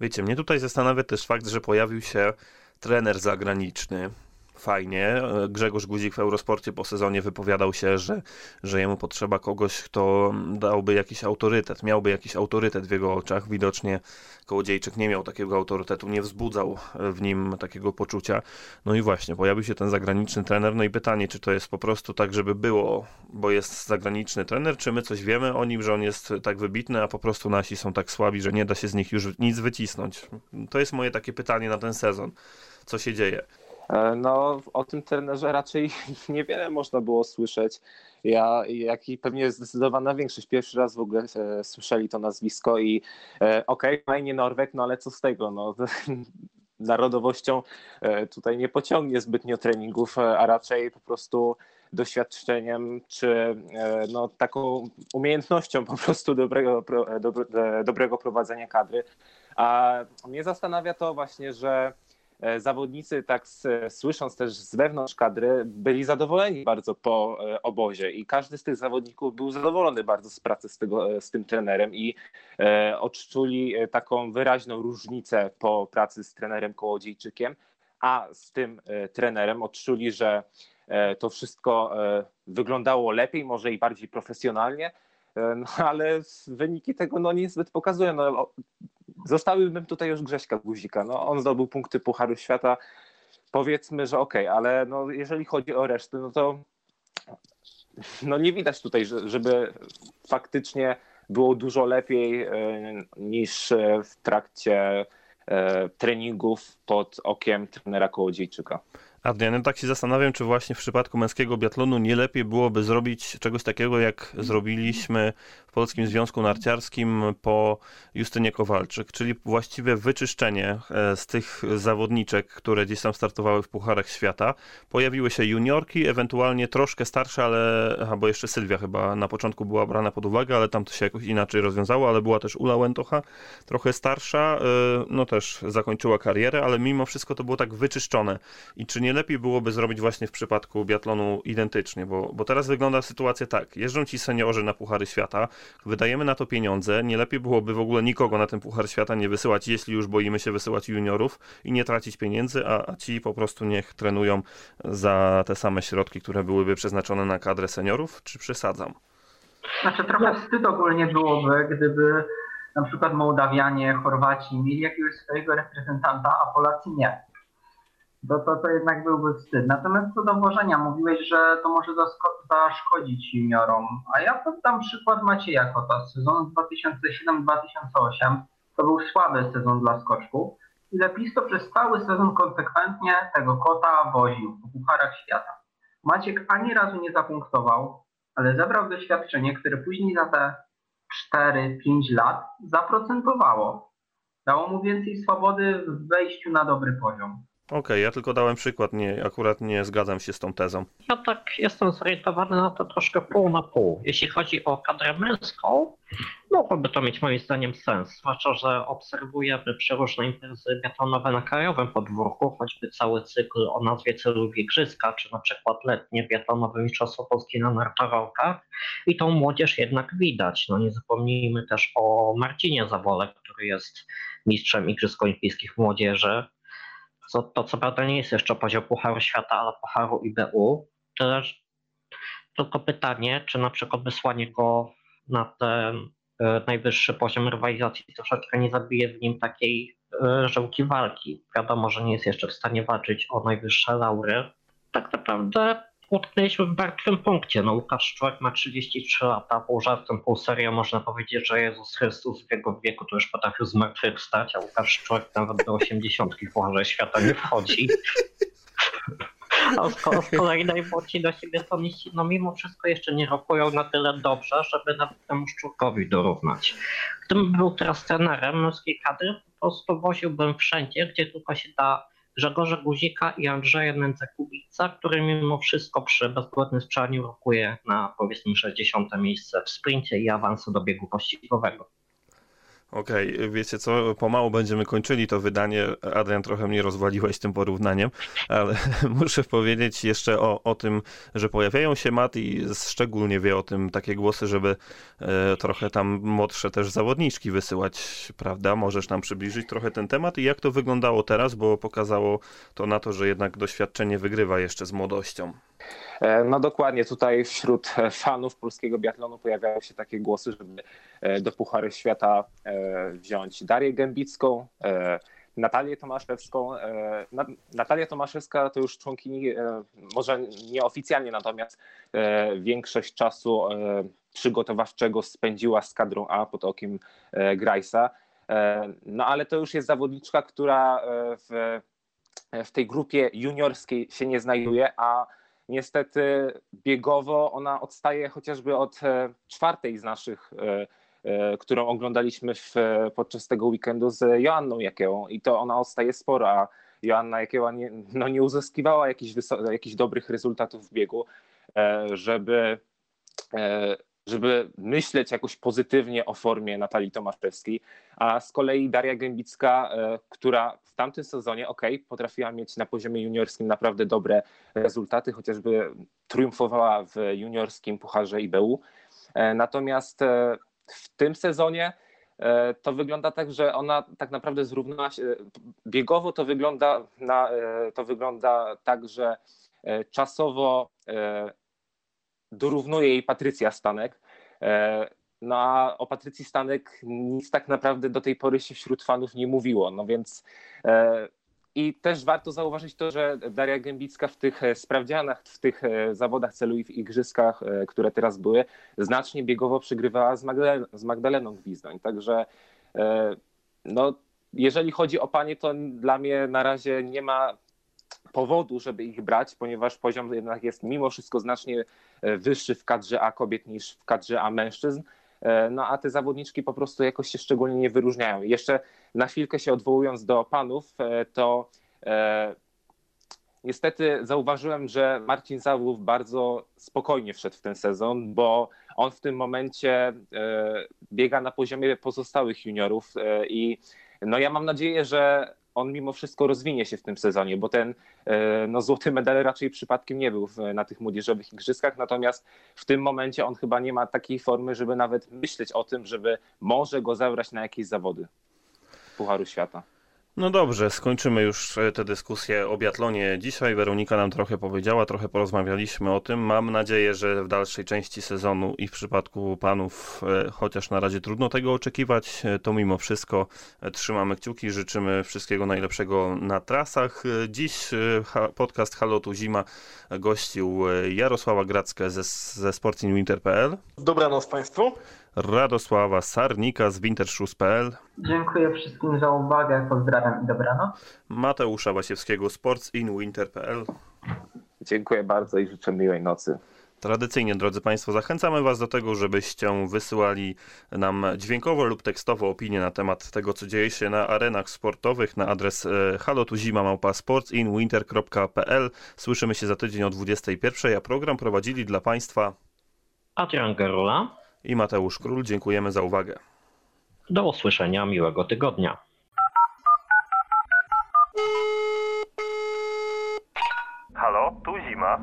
Wiecie, mnie tutaj zastanawia też fakt, że pojawił się trener zagraniczny, fajnie. Grzegorz Guzik w Eurosporcie po sezonie wypowiadał się, że, że jemu potrzeba kogoś, kto dałby jakiś autorytet, miałby jakiś autorytet w jego oczach. Widocznie Kołodziejczyk nie miał takiego autorytetu, nie wzbudzał w nim takiego poczucia. No i właśnie, pojawił się ten zagraniczny trener. No i pytanie, czy to jest po prostu tak, żeby było, bo jest zagraniczny trener, czy my coś wiemy o nim, że on jest tak wybitny, a po prostu nasi są tak słabi, że nie da się z nich już nic wycisnąć. To jest moje takie pytanie na ten sezon. Co się dzieje? E, no, o tym trenerze raczej niewiele można było słyszeć. Ja, jak i pewnie zdecydowana większość, pierwszy raz w ogóle e, słyszeli to nazwisko i e, okej, okay, fajnie Norwek, no ale co z tego? No, narodowością e, tutaj nie pociągnie zbytnio treningów, e, a raczej po prostu doświadczeniem czy e, no, taką umiejętnością po prostu dobrego, dobrego prowadzenia kadry. A mnie zastanawia to właśnie, że zawodnicy, tak słysząc też z wewnątrz kadry, byli zadowoleni bardzo po e, obozie i każdy z tych zawodników był zadowolony bardzo z pracy z, tego, e, z tym trenerem i odczuli taką wyraźną różnicę po pracy z trenerem Kołodziejczykiem, a z tym trenerem odczuli, że to wszystko wyglądało lepiej, może i bardziej profesjonalnie, no, ale wyniki tego no, niezbyt pokazują. No, Zostawiłbym tutaj już Grześka Guzika. No, on zdobył punkty Pucharu Świata. Powiedzmy, że okej, okay, ale no, jeżeli chodzi o resztę, no to no nie widać tutaj, żeby faktycznie było dużo lepiej e, niż w trakcie e, treningów pod okiem trenera Kołodziejczyka. Adrian, tak się zastanawiam, czy właśnie w przypadku męskiego biatlonu nie lepiej byłoby zrobić czegoś takiego, jak zrobiliśmy w Polskim Związku Narciarskim po Justynie Kowalczyk, czyli właściwie wyczyszczenie e, z tych zawodniczek, które gdzieś tam startowały w Pucharach Świata. Pojawiły się juniorki, ewentualnie troszkę starsze, ale, bo jeszcze Sylwia chyba na początku była brana pod uwagę, ale tam to się jakoś inaczej rozwiązało, ale była też Ula Łętocha, trochę starsza, e, no też zakończyła karierę, ale mimo wszystko to było tak wyczyszczone. I czy nie lepiej byłoby zrobić właśnie w przypadku biatlonu identycznie, bo, bo teraz wygląda sytuacja tak, jeżdżą ci seniorzy na Puchary Świata, wydajemy na to pieniądze, nie lepiej byłoby w ogóle nikogo na ten Puchar Świata nie wysyłać, jeśli już boimy się wysyłać juniorów i nie tracić pieniędzy, a, a ci po prostu niech trenują za te same środki, które byłyby przeznaczone na kadrę seniorów, czy przesadzam? Znaczy trochę wstyd ogólnie byłoby, gdyby na przykład Mołdawianie, Chorwaci mieli jakiegoś swojego reprezentanta, a Polacy nie to, to, to jednak byłby wstyd. Natomiast co do włożenia, mówiłeś, że to może zaszkodzić juniorom, a ja podam przykład Macieja Kota z sezonu 2007-2008. To był słaby sezon dla skoczków i Lepisto przez cały sezon konsekwentnie tego kota woził po Pucharach Świata. Maciek ani razu nie zapunktował, ale zebrał doświadczenie, które później za te 4-5 lat zaprocentowało. Dało mu więcej swobody w wejściu na dobry poziom. Okej, okay, ja tylko dałem przykład, nie, akurat nie zgadzam się z tą tezą. Ja tak jestem zorientowany na to troszkę pół na pół. Jeśli chodzi o kadrę męską, mogłoby to mieć moim zdaniem sens, zwłaszcza, że obserwujemy przeróżne imprezy biatlonowe na krajowym podwórku, choćby cały cykl o nazwie Celów Igrzyska, czy na przykład letnie biatlonowe Mistrzostwo Polski na nartowałkach i tą młodzież jednak widać. No nie zapomnijmy też o Marcinie Zawole, który jest mistrzem Igrzysk Olimpijskich Młodzieży, co, to co prawda nie jest jeszcze poziom Pucharu Świata, ale Pucharu IBU. Też tylko pytanie, czy na przykład wysłanie go na ten e, najwyższy poziom rywalizacji troszeczkę nie zabije w nim takiej żołki walki. Wiadomo, że nie jest jeszcze w stanie walczyć o najwyższe laury. Tak naprawdę utknęliśmy w martwym punkcie. No, Łukasz Człowiek ma 33 lata, pół żartem, pół serio można powiedzieć, że Jezus Chrystus w jego wieku to już potrafił zmartwychwstać, a Łukasz Człowiek nawet do 80 w Pucharze Świata nie wchodzi. A z, z kolei najmłodsi do siebie toniści, no mimo wszystko jeszcze nie rokują na tyle dobrze, żeby nawet temu Szczurkowi dorównać. Gdybym był teraz trenerem męskiej kadry, po prostu woziłbym wszędzie, gdzie tylko się da Grzegorza Guzika i Andrzeja Nędza-Kubica, który mimo wszystko przy bezbłędnym strzelaniu rokuje na powiedzmy 60 miejsce w sprincie i awansu do biegu pościgowego. Okej, okay, wiecie co, pomału będziemy kończyli to wydanie. Adrian, trochę mnie rozwaliłeś tym porównaniem, ale muszę powiedzieć jeszcze o, o tym, że pojawiają się mat i szczególnie wie o tym takie głosy, żeby e, trochę tam młodsze też zawodniczki wysyłać, prawda? Możesz nam przybliżyć trochę ten temat i jak to wyglądało teraz, bo pokazało to na to, że jednak doświadczenie wygrywa jeszcze z młodością. E, no dokładnie, tutaj wśród fanów polskiego biatlonu pojawiają się takie głosy, żeby e, do Puchary Świata e, wziąć Darię Gębicką, Natalię Tomaszewską. Natalia Tomaszewska to już członkini, może nieoficjalnie, natomiast większość czasu przygotowawczego spędziła z kadrą A pod okiem Grajsa. No ale to już jest zawodniczka, która w, w tej grupie juniorskiej się nie znajduje, a niestety biegowo ona odstaje chociażby od e, czwartej z naszych, e, e, którą oglądaliśmy w, podczas tego weekendu z Joanną Jakiełą. I to ona odstaje sporo, a Joanna Jakieła nie, no nie uzyskiwała jakichś, jakichś dobrych rezultatów w biegu, żeby żeby myśleć jakoś pozytywnie o formie Natalii Tomaszewskiej, a z kolei Daria Gębicka, e, która w tamtym sezonie, ok, potrafiła mieć na poziomie juniorskim naprawdę dobre rezultaty, chociażby triumfowała w juniorskim Pucharze IBU, e, natomiast e, w tym sezonie to wygląda tak, że ona tak naprawdę zrównała się, biegowo to wygląda, na, to wygląda tak, że czasowo dorównuje jej Patrycja Stanek. E, no a o Patrycji Stanek nic tak naprawdę do tej pory się wśród fanów nie mówiło. No więc e, i też warto zauważyć to, że Daria Gębicka w tych e, sprawdzianach, w tych zawodach celu i w igrzyskach, które teraz były, znacznie biegowo przygrywała z, Magdalen z Magdaleną Gwizdoń. Także no, jeżeli chodzi o panie, to dla mnie na razie nie ma powodu, żeby ich brać, ponieważ poziom jednak jest mimo wszystko znacznie e, wyższy w kadrze A kobiet niż w kadrze A mężczyzn. E, no a te zawodniczki po prostu jakoś się szczególnie nie wyróżniają. Jeszcze na chwilkę się odwołując do panów, e, to niestety zauważyłem, że Marcin Zawłów bardzo spokojnie wszedł w ten sezon, bo on w tym momencie biega na poziomie pozostałych juniorów i no ja mam nadzieję, że on mimo wszystko rozwinie się w tym sezonie, bo ten e, no, złoty medal raczej przypadkiem nie był na tych młodzieżowych igrzyskach, natomiast w tym momencie on chyba nie ma takiej formy, żeby nawet myśleć o tym, żeby może go zabrać na jakieś zawody Pucharu Świata. No dobrze, skończymy już e, tę dyskusję o biatlonie dzisiaj. Weronika nam trochę powiedziała, trochę porozmawialiśmy o tym. Mam nadzieję, że w dalszej części sezonu i w przypadku panów, e, chociaż na razie trudno tego oczekiwać, e, to mimo wszystko trzymamy kciuki, życzymy wszystkiego najlepszego na trasach. Dziś podcast Halotu Zima gościł Jarosława Grackę ze, ze sportinwinter.pl. Dobranoc Państwu. Radosława Sarnika z wintershoes.pl. Dziękuję wszystkim za uwagę, pozdrawiam i dobranoc. Mateusza Wasiewskiego, sportsinwinter.pl. Dziękuję bardzo i życzę miłej nocy. Tradycyjnie, drodzy Państwo, zachęcamy Was do tego, żebyście wysyłali nam dźwiękowo lub tekstowo opinie na temat tego, co dzieje się na arenach sportowych na adres e, halotuzima.sportsinwinter.pl. Słyszymy się za tydzień o 21, a program prowadzili dla Państwa Adrian Gerula i Mateusz Król. Dziękujemy za uwagę. Do usłyszenia, miłego tygodnia. Halo, tu zima.